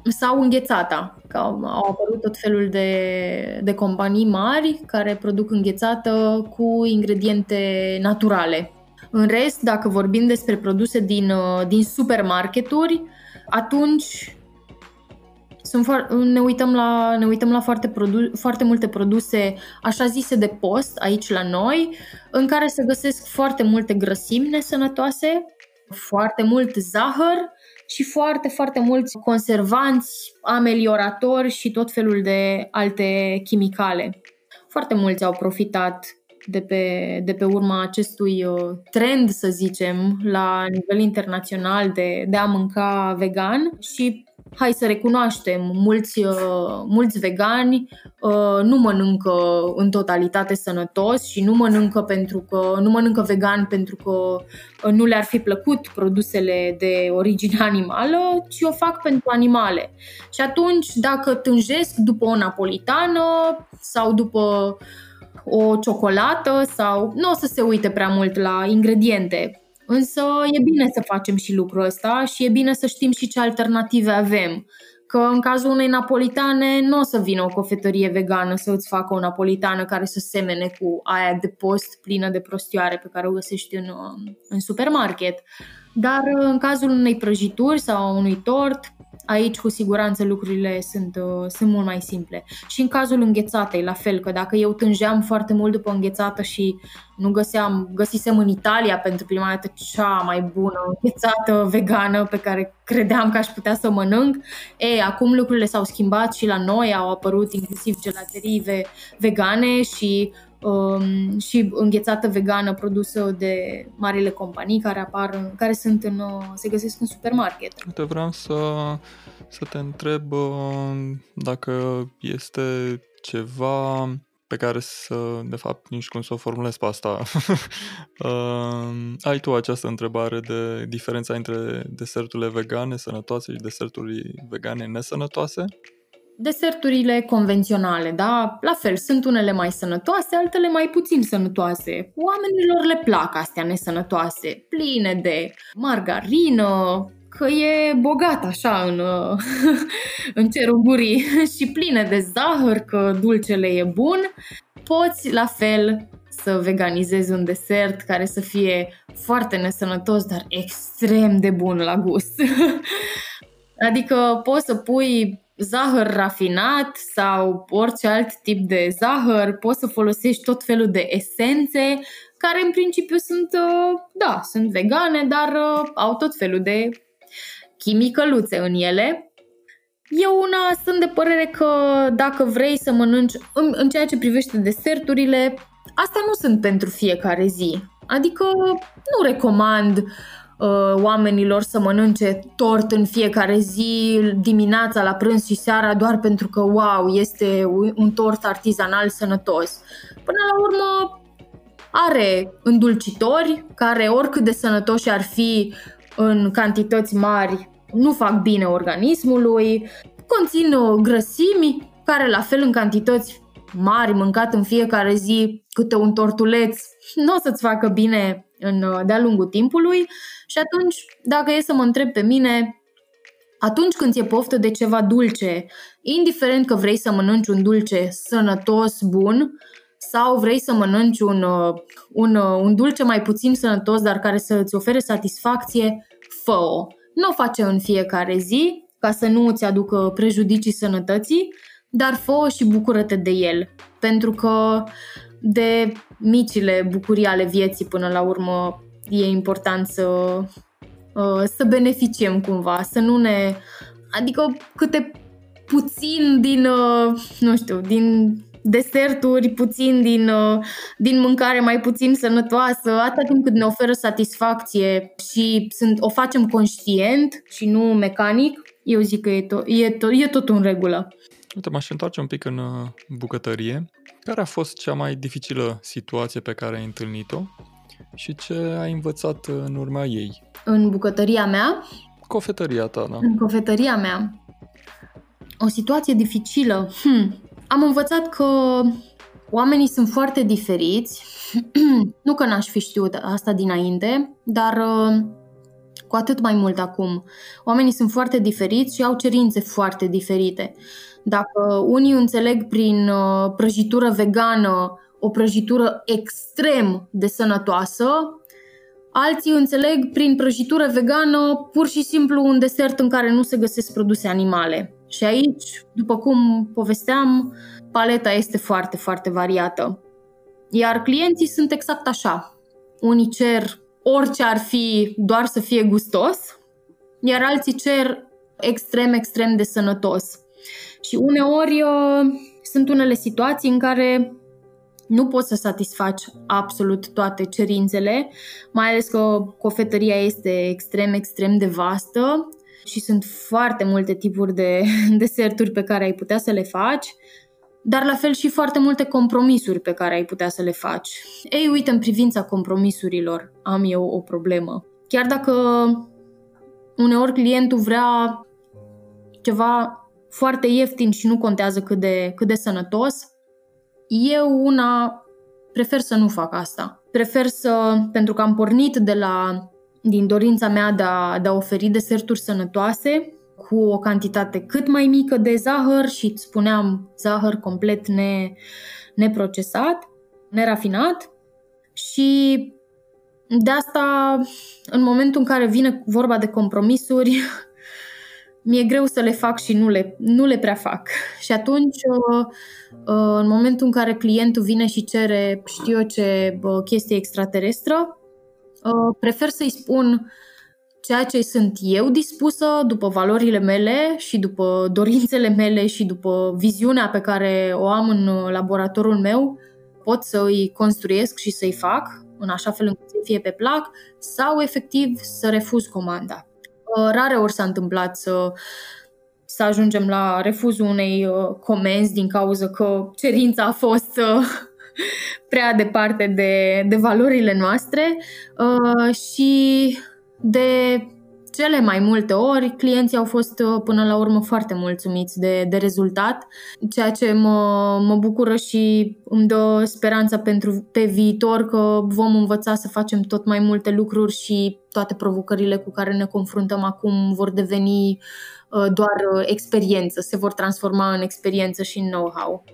sau înghețata, că au, au apărut tot felul de, de companii mari care produc înghețată cu ingrediente naturale. În rest, dacă vorbim despre produse din, uh, din supermarketuri, atunci sunt fo- ne uităm la, ne uităm la foarte, produ- foarte multe produse așa zise de post aici la noi, în care se găsesc foarte multe grăsimi nesănătoase, foarte mult zahăr și foarte, foarte mulți conservanți, amelioratori și tot felul de alte chimicale. Foarte mulți au profitat de pe, de pe urma acestui uh, trend, să zicem, la nivel internațional de, de a mânca vegan și hai să recunoaștem, mulți, uh, mulți vegani uh, nu mănâncă în totalitate sănătos și nu mănâncă pentru că nu mănâncă vegan pentru că uh, nu le-ar fi plăcut produsele de origine animală, ci o fac pentru animale. Și atunci, dacă tânjesc după o napolitană sau după o ciocolată sau nu o să se uite prea mult la ingrediente. Însă e bine să facem și lucrul ăsta și e bine să știm și ce alternative avem. Că în cazul unei napolitane nu o să vină o cofetărie vegană să îți facă o napolitană care să semene cu aia de post plină de prostioare pe care o găsești în, în supermarket. Dar în cazul unei prăjituri sau unui tort, Aici, cu siguranță, lucrurile sunt, uh, sunt mult mai simple. Și în cazul înghețatei, la fel, că dacă eu tângeam foarte mult după înghețată și nu găseam, găsisem în Italia pentru prima dată cea mai bună înghețată vegană pe care credeam că aș putea să o mănânc, e, acum lucrurile s-au schimbat și la noi au apărut inclusiv gelaterii vegane și um, și înghețată vegană produsă de marile companii care apar, care sunt în, uh, se găsesc în supermarket. Uite, vreau să, să te întreb uh, dacă este ceva pe care să, de fapt, nici cum să o formulez pe asta. uh, ai tu această întrebare de diferența între deserturile vegane sănătoase și deserturile vegane nesănătoase? Deserturile convenționale, da? La fel, sunt unele mai sănătoase, altele mai puțin sănătoase. Oamenilor le plac astea nesănătoase, pline de margarină, că e bogat așa în, în cerul gurii și pline de zahăr, că dulcele e bun. Poți, la fel, să veganizezi un desert care să fie foarte nesănătos, dar extrem de bun la gust. adică poți să pui zahăr rafinat sau orice alt tip de zahăr, poți să folosești tot felul de esențe care în principiu sunt, uh, da, sunt vegane, dar uh, au tot felul de chimicăluțe în ele. Eu una sunt de părere că dacă vrei să mănânci, în, în ceea ce privește deserturile, astea nu sunt pentru fiecare zi. Adică nu recomand uh, uh, oamenilor să mănânce tort în fiecare zi, dimineața, la prânz și seara, doar pentru că, wow, este un tort artizanal sănătos. Până la urmă, are îndulcitori care, oricât de sănătoși ar fi în cantități mari, nu fac bine organismului, conțin uh, grăsimi care, la fel, în cantități mari, mâncat în fiecare zi, câte un tortuleț, nu o să-ți facă bine în, uh, de-a lungul timpului și atunci, dacă e să mă întreb pe mine, atunci când ți-e poftă de ceva dulce, indiferent că vrei să mănânci un dulce sănătos, bun, sau vrei să mănânci un, uh, un, uh, un dulce mai puțin sănătos, dar care să îți ofere satisfacție, fă-o. Nu o face în fiecare zi, ca să nu îți aducă prejudicii sănătății, dar fă și bucură-te de el. Pentru că de micile bucurii ale vieții până la urmă e important să, uh, să beneficiem cumva, să nu ne... Adică câte puțin din, uh, nu știu, din deserturi, puțin din, uh, din mâncare mai puțin sănătoasă, atât timp cât ne oferă satisfacție și sunt, o facem conștient și nu mecanic, eu zic că e, to- e, to- e tot în regulă. Uite, m-aș întoarce un pic în uh, bucătărie. Care a fost cea mai dificilă situație pe care ai întâlnit-o și ce ai învățat în urma ei? În bucătăria mea? Cofetăria ta, da. În cofetăria mea. O situație dificilă. Hm. Am învățat că oamenii sunt foarte diferiți. nu că n-aș fi știut asta dinainte, dar uh, cu atât mai mult acum. Oamenii sunt foarte diferiți și au cerințe foarte diferite. Dacă unii înțeleg prin uh, prăjitură vegană o prăjitură extrem de sănătoasă, alții înțeleg prin prăjitură vegană pur și simplu un desert în care nu se găsesc produse animale. Și aici, după cum povesteam, paleta este foarte, foarte variată. Iar clienții sunt exact așa. Unii cer orice ar fi, doar să fie gustos, iar alții cer extrem, extrem de sănătos. Și uneori uh, sunt unele situații în care nu poți să satisfaci absolut toate cerințele, mai ales că cofetăria este extrem, extrem de vastă și sunt foarte multe tipuri de deserturi pe care ai putea să le faci, dar la fel și foarte multe compromisuri pe care ai putea să le faci. Ei, uite, în privința compromisurilor am eu o problemă. Chiar dacă uneori clientul vrea ceva foarte ieftin și nu contează cât de, cât de sănătos, eu una prefer să nu fac asta. Prefer să, pentru că am pornit de la, din dorința mea de a, de a oferi deserturi sănătoase, cu o cantitate cât mai mică de zahăr și îți spuneam zahăr complet ne, neprocesat, nerafinat și de asta în momentul în care vine vorba de compromisuri mi-e greu să le fac și nu le, nu le prea fac. Și atunci, uh, uh, în momentul în care clientul vine și cere, știu eu ce, chestie extraterestră, uh, prefer să-i spun ceea ce sunt eu dispusă după valorile mele și după dorințele mele și după viziunea pe care o am în laboratorul meu, pot să îi construiesc și să-i fac în așa fel încât să fie pe plac sau efectiv să refuz comanda. Uh, rare ori s-a întâmplat să, să ajungem la refuzul unei uh, comenzi din cauza că cerința a fost uh, prea departe de, de valorile noastre și de cele mai multe ori, clienții au fost până la urmă foarte mulțumiți de, de rezultat, ceea ce mă, mă bucură și îmi dă speranța pentru pe viitor că vom învăța să facem tot mai multe lucruri și toate provocările cu care ne confruntăm acum vor deveni uh, doar uh, experiență, se vor transforma în experiență și în know-how.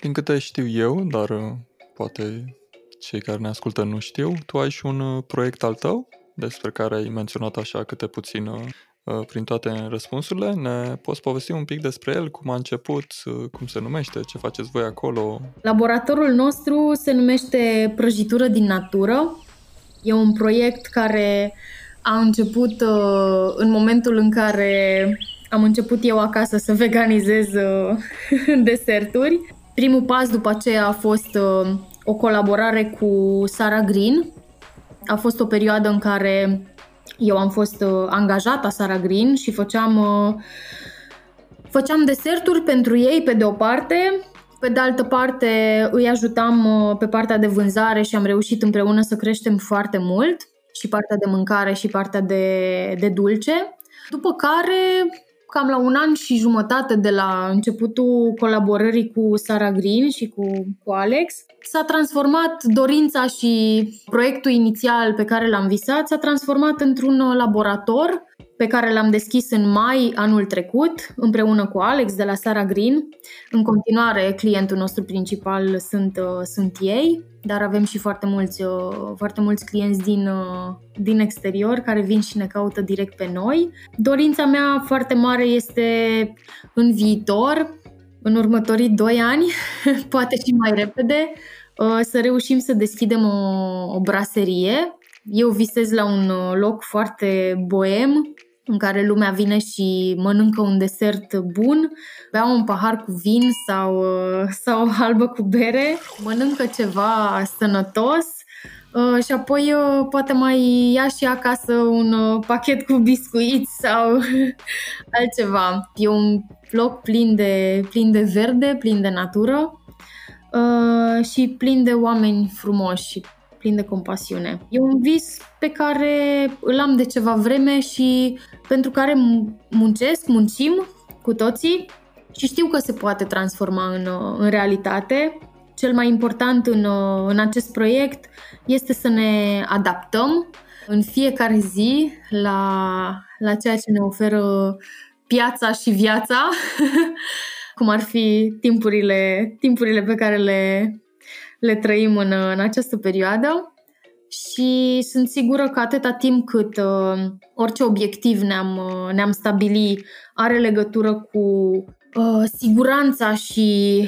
Din câte știu eu, dar uh, poate cei care ne ascultă nu știu, tu ai și un proiect al tău despre care ai menționat așa câte puțin prin toate răspunsurile. Ne poți povesti un pic despre el, cum a început, cum se numește, ce faceți voi acolo? Laboratorul nostru se numește Prăjitură din Natură E un proiect care a început uh, în momentul în care am început eu acasă să veganizez uh, deserturi. Primul pas după aceea a fost uh, o colaborare cu Sara Green. A fost o perioadă în care eu am fost uh, angajată a Sara Green și făceam, uh, făceam deserturi pentru ei pe de o parte pe de altă parte, îi ajutam uh, pe partea de vânzare și am reușit împreună să creștem foarte mult și partea de mâncare și partea de, de dulce. După care, cam la un an și jumătate de la începutul colaborării cu Sara Green și cu, cu Alex, s-a transformat dorința și proiectul inițial pe care l-am visat s-a transformat într-un laborator pe care l-am deschis în mai anul trecut, împreună cu Alex de la Sara Green. În continuare, clientul nostru principal sunt, uh, sunt ei, dar avem și foarte mulți, uh, foarte mulți clienți din, uh, din exterior care vin și ne caută direct pe noi. Dorința mea foarte mare este în viitor, în următorii doi ani, poate și mai repede, să reușim să deschidem o, o braserie. Eu visez la un loc foarte boem, în care lumea vine și mănâncă un desert bun, bea un pahar cu vin sau, sau o albă cu bere, mănâncă ceva sănătos Uh, și apoi uh, poate mai ia și acasă un uh, pachet cu biscuiți sau altceva. E un loc plin de, plin de verde, plin de natură și plin de oameni frumoși și plin de compasiune. E un vis pe care îl am de ceva vreme și pentru care muncesc, muncim cu toții și știu că se poate transforma în, în realitate cel mai important în, uh, în acest proiect este să ne adaptăm în fiecare zi la, la ceea ce ne oferă piața și viața, cum ar fi timpurile, timpurile pe care le, le trăim în, în această perioadă. Și sunt sigură că atâta timp cât uh, orice obiectiv ne-am, uh, ne-am stabili are legătură cu uh, siguranța și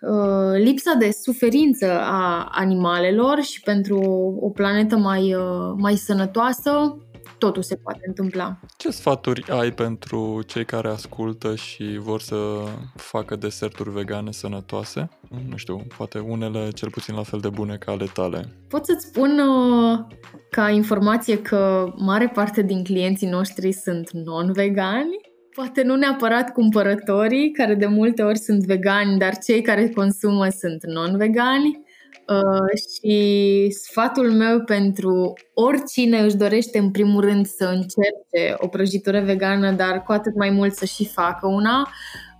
Uh, lipsa de suferință a animalelor și pentru o planetă mai, uh, mai sănătoasă, totul se poate întâmpla. Ce sfaturi ai pentru cei care ascultă și vor să facă deserturi vegane sănătoase? Nu știu, poate unele cel puțin la fel de bune ca ale tale. Pot să-ți spun uh, ca informație că mare parte din clienții noștri sunt non-vegani Poate nu neapărat cumpărătorii, care de multe ori sunt vegani, dar cei care consumă sunt non-vegani. Uh, și sfatul meu pentru oricine își dorește în primul rând să încerce o prăjitură vegană, dar cu atât mai mult să și facă una,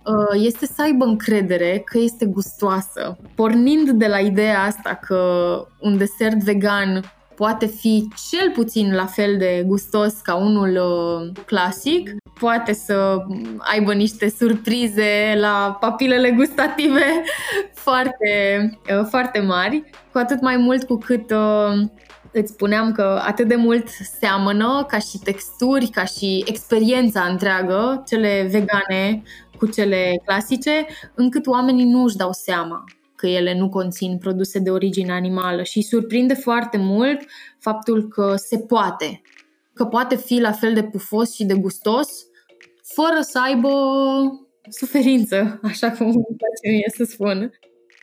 uh, este să aibă încredere că este gustoasă. Pornind de la ideea asta că un desert vegan poate fi cel puțin la fel de gustos ca unul uh, clasic, poate să aibă niște surprize la papilele gustative foarte, uh, foarte mari, cu atât mai mult cu cât uh, îți spuneam că atât de mult seamănă ca și texturi, ca și experiența întreagă, cele vegane cu cele clasice, încât oamenii nu își dau seama că ele nu conțin produse de origine animală și surprinde foarte mult faptul că se poate, că poate fi la fel de pufos și de gustos fără să aibă suferință, așa cum îmi place mie să spun.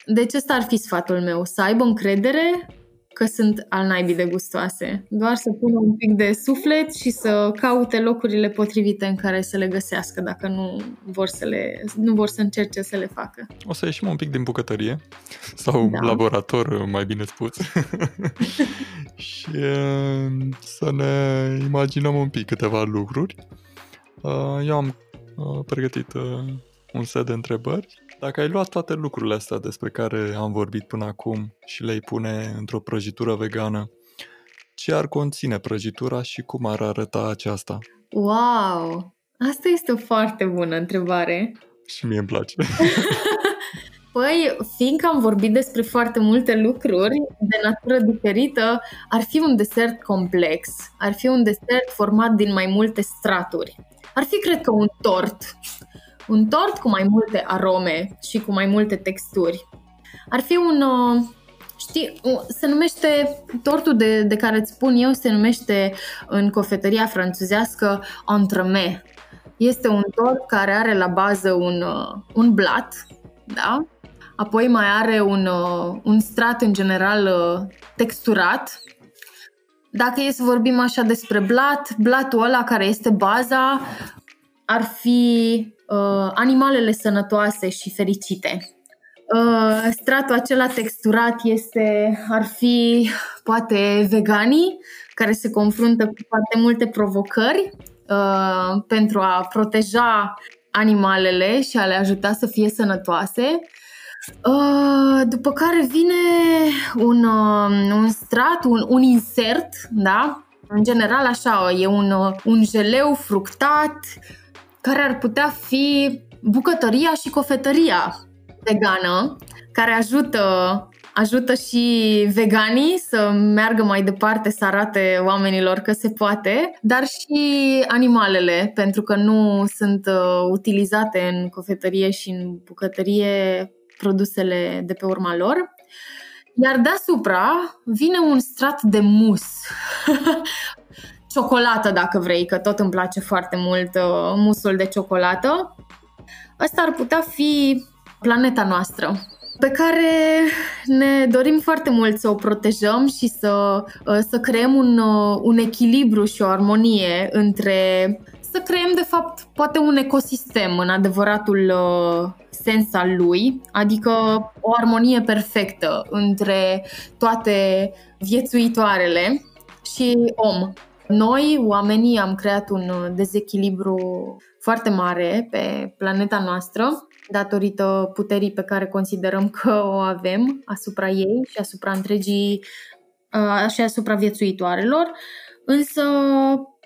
Deci ăsta ar fi sfatul meu, să aibă încredere că sunt al naibii de gustoase. Doar să pună un pic de suflet și să caute locurile potrivite în care să le găsească dacă nu vor să, le, nu vor să încerce să le facă. O să ieșim un pic din bucătărie sau da. laborator, mai bine spus. și să ne imaginăm un pic câteva lucruri. Eu am pregătit un set de întrebări dacă ai luat toate lucrurile astea despre care am vorbit până acum și le-ai pune într-o prăjitură vegană, ce ar conține prăjitura și cum ar arăta aceasta? Wow! Asta este o foarte bună întrebare. Și mie îmi place. Păi, fiindcă am vorbit despre foarte multe lucruri de natură diferită, ar fi un desert complex. Ar fi un desert format din mai multe straturi. Ar fi, cred că, un tort un tort cu mai multe arome și cu mai multe texturi. Ar fi un, uh, știi, se numește, tortul de, de care îți spun eu se numește în cofetăria franțuzească entremet. Este un tort care are la bază un, uh, un blat, da? Apoi mai are un, uh, un strat în general texturat. Dacă e să vorbim așa despre blat, blatul ăla care este baza ar fi uh, animalele sănătoase și fericite. Uh, stratul acela texturat este, ar fi poate veganii care se confruntă cu foarte multe provocări uh, pentru a proteja animalele și a le ajuta să fie sănătoase. Uh, după care vine un, uh, un strat, un, un insert, da? În general așa, e un, uh, un jeleu fructat, care ar putea fi bucătăria și cofetăria vegană, care ajută ajută și veganii să meargă mai departe, să arate oamenilor că se poate, dar și animalele, pentru că nu sunt uh, utilizate în cofetărie și în bucătărie produsele de pe urma lor. Iar deasupra vine un strat de mus ciocolată, dacă vrei, că tot îmi place foarte mult uh, musul de ciocolată. Asta ar putea fi planeta noastră pe care ne dorim foarte mult să o protejăm și să, uh, să creăm un, uh, un echilibru și o armonie între să creăm, de fapt, poate un ecosistem în adevăratul uh, sens al lui, adică o armonie perfectă între toate viețuitoarele și om. Noi, oamenii, am creat un dezechilibru foarte mare pe planeta noastră datorită puterii pe care considerăm că o avem asupra ei și asupra întregii uh, și asupra viețuitoarelor. Însă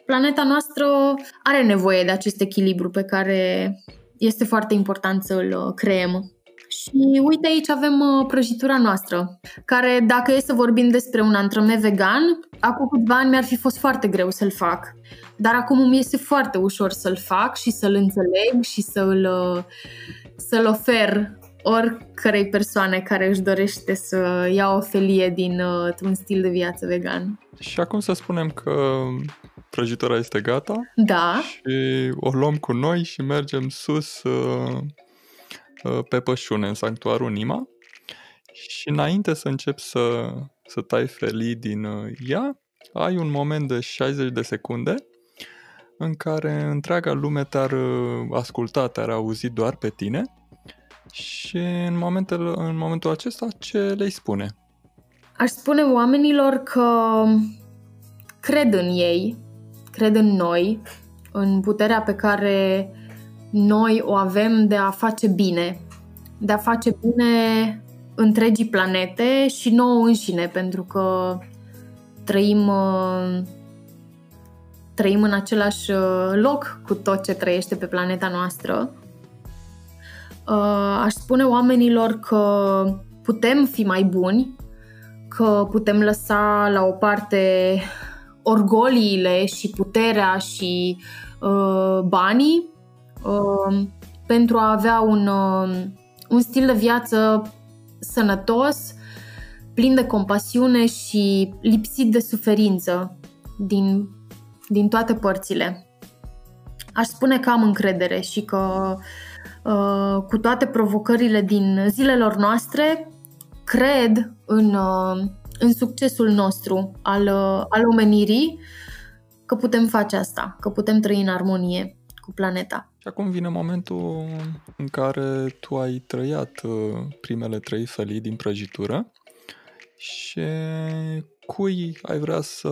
planeta noastră are nevoie de acest echilibru pe care este foarte important să îl creăm. Și uite aici avem uh, prăjitura noastră, care dacă e să vorbim despre un antrame vegan, acum câțiva ani mi-ar fi fost foarte greu să-l fac. Dar acum îmi este foarte ușor să-l fac și să-l înțeleg și să-l, uh, să-l ofer oricărei persoane care își dorește să ia o felie din uh, un stil de viață vegan. Și acum să spunem că prăjitura este gata. Da. Și o luăm cu noi și mergem sus uh, uh, pe pășune, în sanctuarul Nima. Și înainte să încep să, să tai felii din uh, ea, ai un moment de 60 de secunde în care întreaga lume te-ar uh, asculta, te-ar auzi doar pe tine și în momentul, în momentul acesta ce le spune? Aș spune oamenilor că cred în ei, cred în noi, în puterea pe care noi o avem de a face bine, de a face bine întregii planete și nouă înșine, pentru că trăim uh, trăim în același uh, loc cu tot ce trăiește pe planeta noastră. Uh, aș spune oamenilor că putem fi mai buni, că putem lăsa la o parte orgoliile și puterea și uh, banii uh, pentru a avea un, uh, un stil de viață sănătos, plin de compasiune și lipsit de suferință din din toate părțile. Aș spune că am încredere și că uh, cu toate provocările din zilelor noastre, cred în, uh, în succesul nostru al, uh, al omenirii, că putem face asta, că putem trăi în armonie cu planeta. Și acum vine momentul în care tu ai trăiat primele trei felii din prăjitură și cui ai vrea să,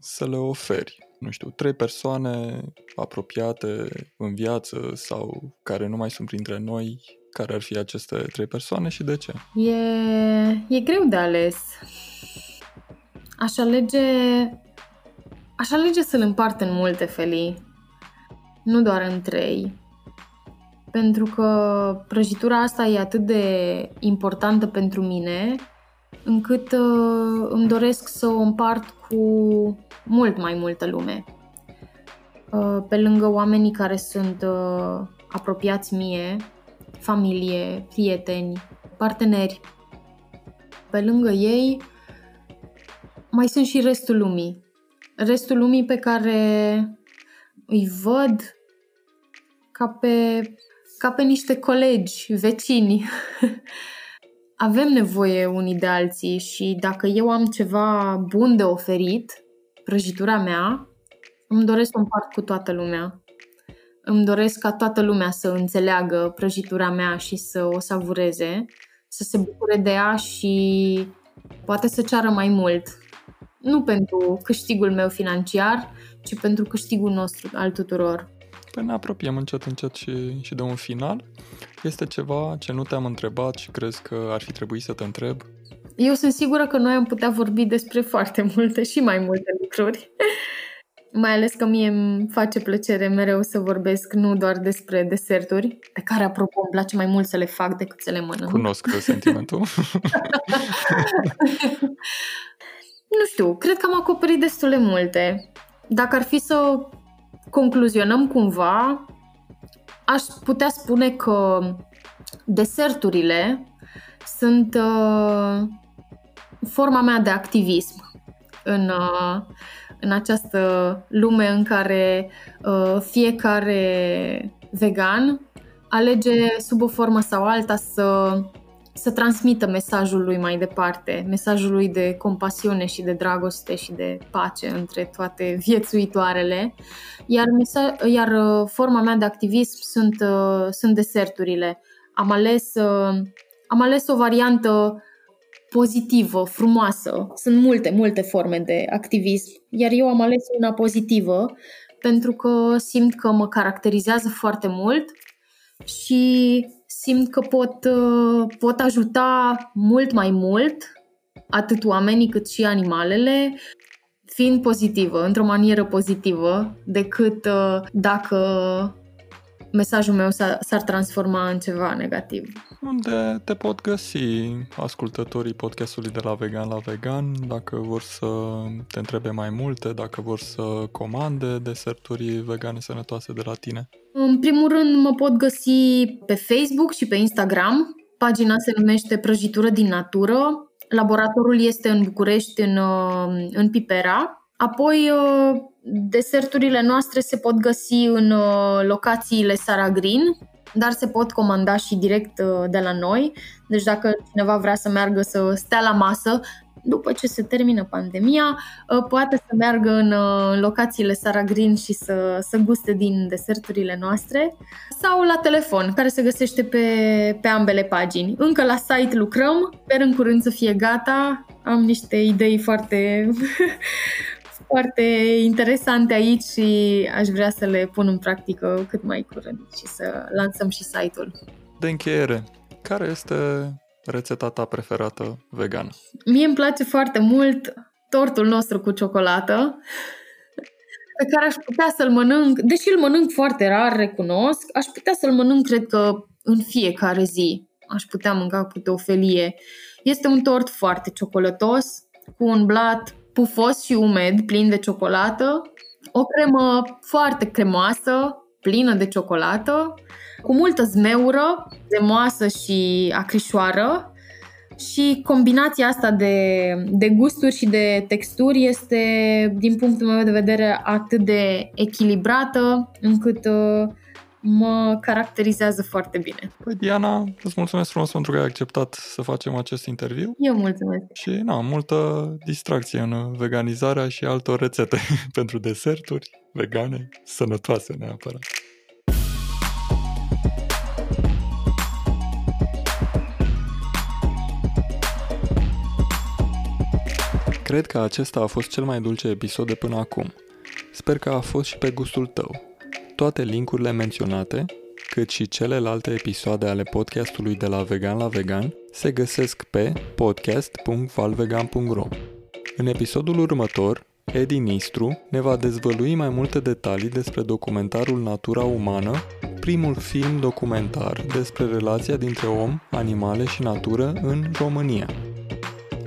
să le oferi? nu știu, trei persoane apropiate în viață sau care nu mai sunt printre noi, care ar fi aceste trei persoane și de ce? E, e greu de ales. Aș alege, aș alege să-l împart în multe felii, nu doar în trei. Pentru că prăjitura asta e atât de importantă pentru mine, încât uh, îmi doresc să o împart cu mult mai multă lume. Uh, pe lângă oamenii care sunt uh, apropiați mie, familie, prieteni, parteneri, pe lângă ei mai sunt și restul lumii. Restul lumii pe care îi văd ca pe, ca pe niște colegi, vecini. Avem nevoie unii de alții și dacă eu am ceva bun de oferit, prăjitura mea, îmi doresc să o împart cu toată lumea. Îmi doresc ca toată lumea să înțeleagă prăjitura mea și să o savureze, să se bucure de ea și poate să ceară mai mult. Nu pentru câștigul meu financiar, ci pentru câștigul nostru al tuturor. Păi ne apropiem încet, încet și, și de un final. Este ceva ce nu te-am întrebat și crezi că ar fi trebuit să te întreb? Eu sunt sigură că noi am putea vorbi despre foarte multe și mai multe lucruri. Mai ales că mie îmi face plăcere mereu să vorbesc nu doar despre deserturi, pe care, apropo, îmi place mai mult să le fac decât să le mănânc. Cunosc sentimentul. nu știu, cred că am acoperit destul de multe. Dacă ar fi să concluzionăm cumva, aș putea spune că deserturile sunt uh, forma mea de activism în, uh, în această lume în care uh, fiecare vegan alege sub o formă sau alta să, să transmită mesajul lui mai departe, mesajul lui de compasiune și de dragoste și de pace între toate viețuitoarele. Iar, mesa- iar uh, forma mea de activism sunt, uh, sunt deserturile. Am ales, uh, am ales o variantă pozitivă, frumoasă. Sunt multe, multe forme de activism, iar eu am ales una pozitivă pentru că simt că mă caracterizează foarte mult și simt că pot, uh, pot ajuta mult mai mult atât oamenii cât și animalele fiind pozitivă, într-o manieră pozitivă, decât uh, dacă mesajul meu s-ar transforma în ceva negativ. Unde te pot găsi ascultătorii podcastului de la Vegan la Vegan, dacă vor să te întrebe mai multe, dacă vor să comande deserturi vegane sănătoase de la tine? În primul rând mă pot găsi pe Facebook și pe Instagram. Pagina se numește Prăjitură din Natură. Laboratorul este în București, în, în Pipera. Apoi Deserturile noastre se pot găsi în uh, locațiile Sara Green, dar se pot comanda și direct uh, de la noi. Deci dacă cineva vrea să meargă să stea la masă, după ce se termină pandemia, uh, poate să meargă în locațiile Sara Green și să, să guste din deserturile noastre sau la telefon, care se găsește pe, pe ambele pagini. Încă la site lucrăm, sper în curând să fie gata. Am niște idei foarte foarte interesante aici și aș vrea să le pun în practică cât mai curând și să lansăm și site-ul. De încheiere, care este rețeta ta preferată vegană? Mie îmi place foarte mult tortul nostru cu ciocolată, pe care aș putea să-l mănânc, deși îl mănânc foarte rar, recunosc, aș putea să-l mănânc, cred că, în fiecare zi. Aș putea mânca câte o felie. Este un tort foarte ciocolătos, cu un blat pufos și umed, plin de ciocolată, o cremă foarte cremoasă, plină de ciocolată, cu multă zmeură, zemoasă și acrișoară și combinația asta de, de gusturi și de texturi este, din punctul meu de vedere, atât de echilibrată încât uh, mă caracterizează foarte bine. Păi Diana, îți mulțumesc frumos pentru că ai acceptat să facem acest interviu. Eu mulțumesc. Și na, multă distracție în veganizarea și altor rețete pentru deserturi vegane, sănătoase neapărat. Cred că acesta a fost cel mai dulce episod de până acum. Sper că a fost și pe gustul tău. Toate linkurile menționate, cât și celelalte episoade ale podcastului de la Vegan la Vegan, se găsesc pe podcast.valvegan.ro. În episodul următor, Edi Nistru ne va dezvălui mai multe detalii despre documentarul Natura Umană, primul film documentar despre relația dintre om, animale și natură în România.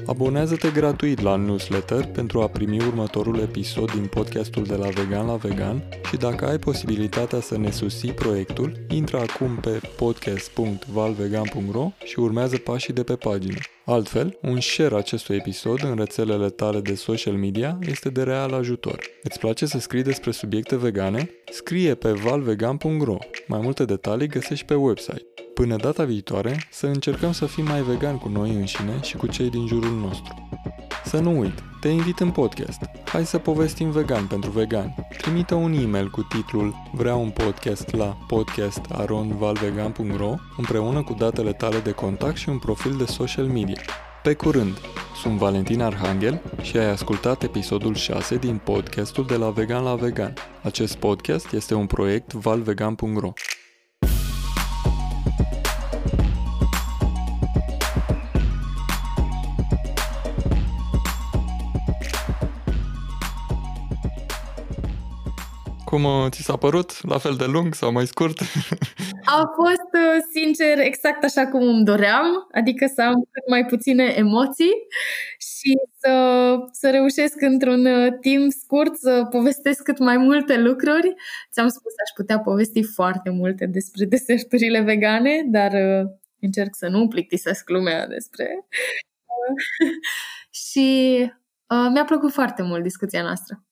Abonează-te gratuit la newsletter pentru a primi următorul episod din podcastul de la Vegan la Vegan și dacă ai posibilitatea să ne susții proiectul, intră acum pe podcast.valvegan.ro și urmează pașii de pe pagină. Altfel, un share acestui episod în rețelele tale de social media este de real ajutor. Îți place să scrii despre subiecte vegane? Scrie pe valvegan.ro. Mai multe detalii găsești pe website. Până data viitoare, să încercăm să fim mai vegan cu noi înșine și cu cei din jurul nostru. Să nu uit, te invit în podcast. Hai să povestim vegan pentru vegan. Trimite un e-mail cu titlul Vreau un podcast la podcastaronvalvegan.ro împreună cu datele tale de contact și un profil de social media. Pe curând! Sunt Valentin Arhangel și ai ascultat episodul 6 din podcastul de la Vegan la Vegan. Acest podcast este un proiect valvegan.ro. Cum uh, ți s-a părut? La fel de lung sau mai scurt? A fost, uh, sincer, exact așa cum îmi doream, adică să am cât mai puține emoții și să, să reușesc într-un uh, timp scurt să povestesc cât mai multe lucruri. Ți-am spus, aș putea povesti foarte multe despre deserturile vegane, dar încerc să nu plictisesc lumea despre... și uh, mi-a plăcut foarte mult discuția noastră.